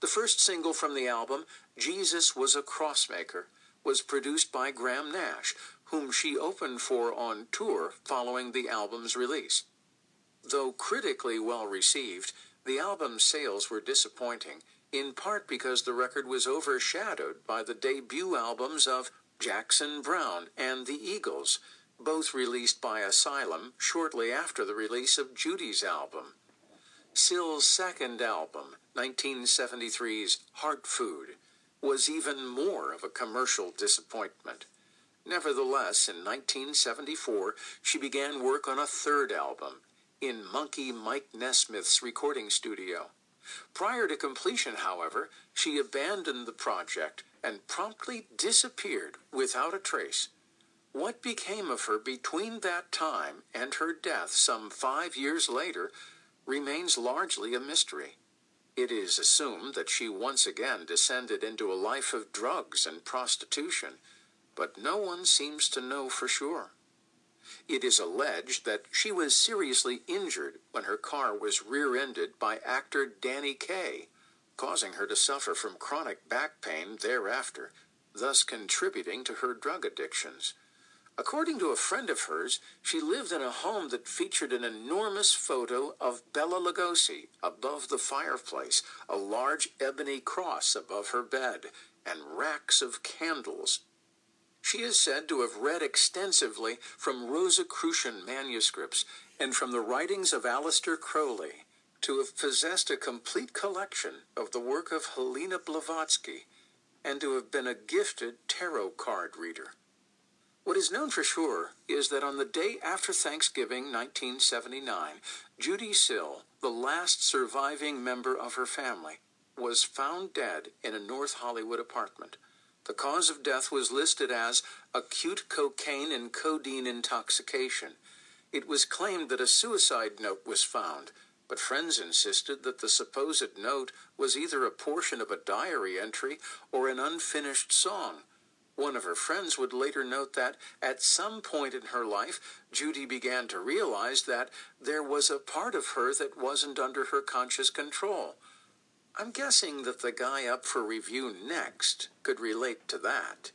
[SPEAKER 3] The first single from the album, Jesus Was a Crossmaker, was produced by Graham Nash, whom she opened for on tour following the album's release. Though critically well received, the album's sales were disappointing, in part because the record was overshadowed by the debut albums of Jackson Browne, and The Eagles, both released by Asylum shortly after the release of Judy's album. Sill's second album, 1973's Heart Food, was even more of a commercial disappointment. Nevertheless, in 1974, she began work on a third album in Monkee Mike Nesmith's recording studio. Prior to completion, however, she abandoned the project and promptly disappeared without a trace. What became of her between that time and her death some five years later remains largely a mystery. It is assumed that she once again descended into a life of drugs and prostitution, but no one seems to know for sure. It is alleged that she was seriously injured when her car was rear ended by actor Danny Kaye, causing her to suffer from chronic back pain thereafter, thus contributing to her drug addictions. According to a friend of hers, she lived in a home that featured an enormous photo of Bela Lugosi above the fireplace, a large ebony cross above her bed, and racks of candles. She is said to have read extensively from Rosicrucian manuscripts and from the writings of Aleister Crowley, to have possessed a complete collection of the work of Helena Blavatsky, and to have been a gifted tarot card reader. What is known for sure is that on the day after Thanksgiving 1979, Judy Sill, the last surviving member of her family, was found dead in a North Hollywood apartment. The cause of death was listed as acute cocaine and codeine intoxication. It was claimed that a suicide note was found, but friends insisted that the supposed note was either a portion of a diary entry or an unfinished song. One of her friends would later note that at some point in her life, Judy began to realize that there was a part of her that wasn't under her conscious control. I'm guessing that the guy up for review next could relate to that.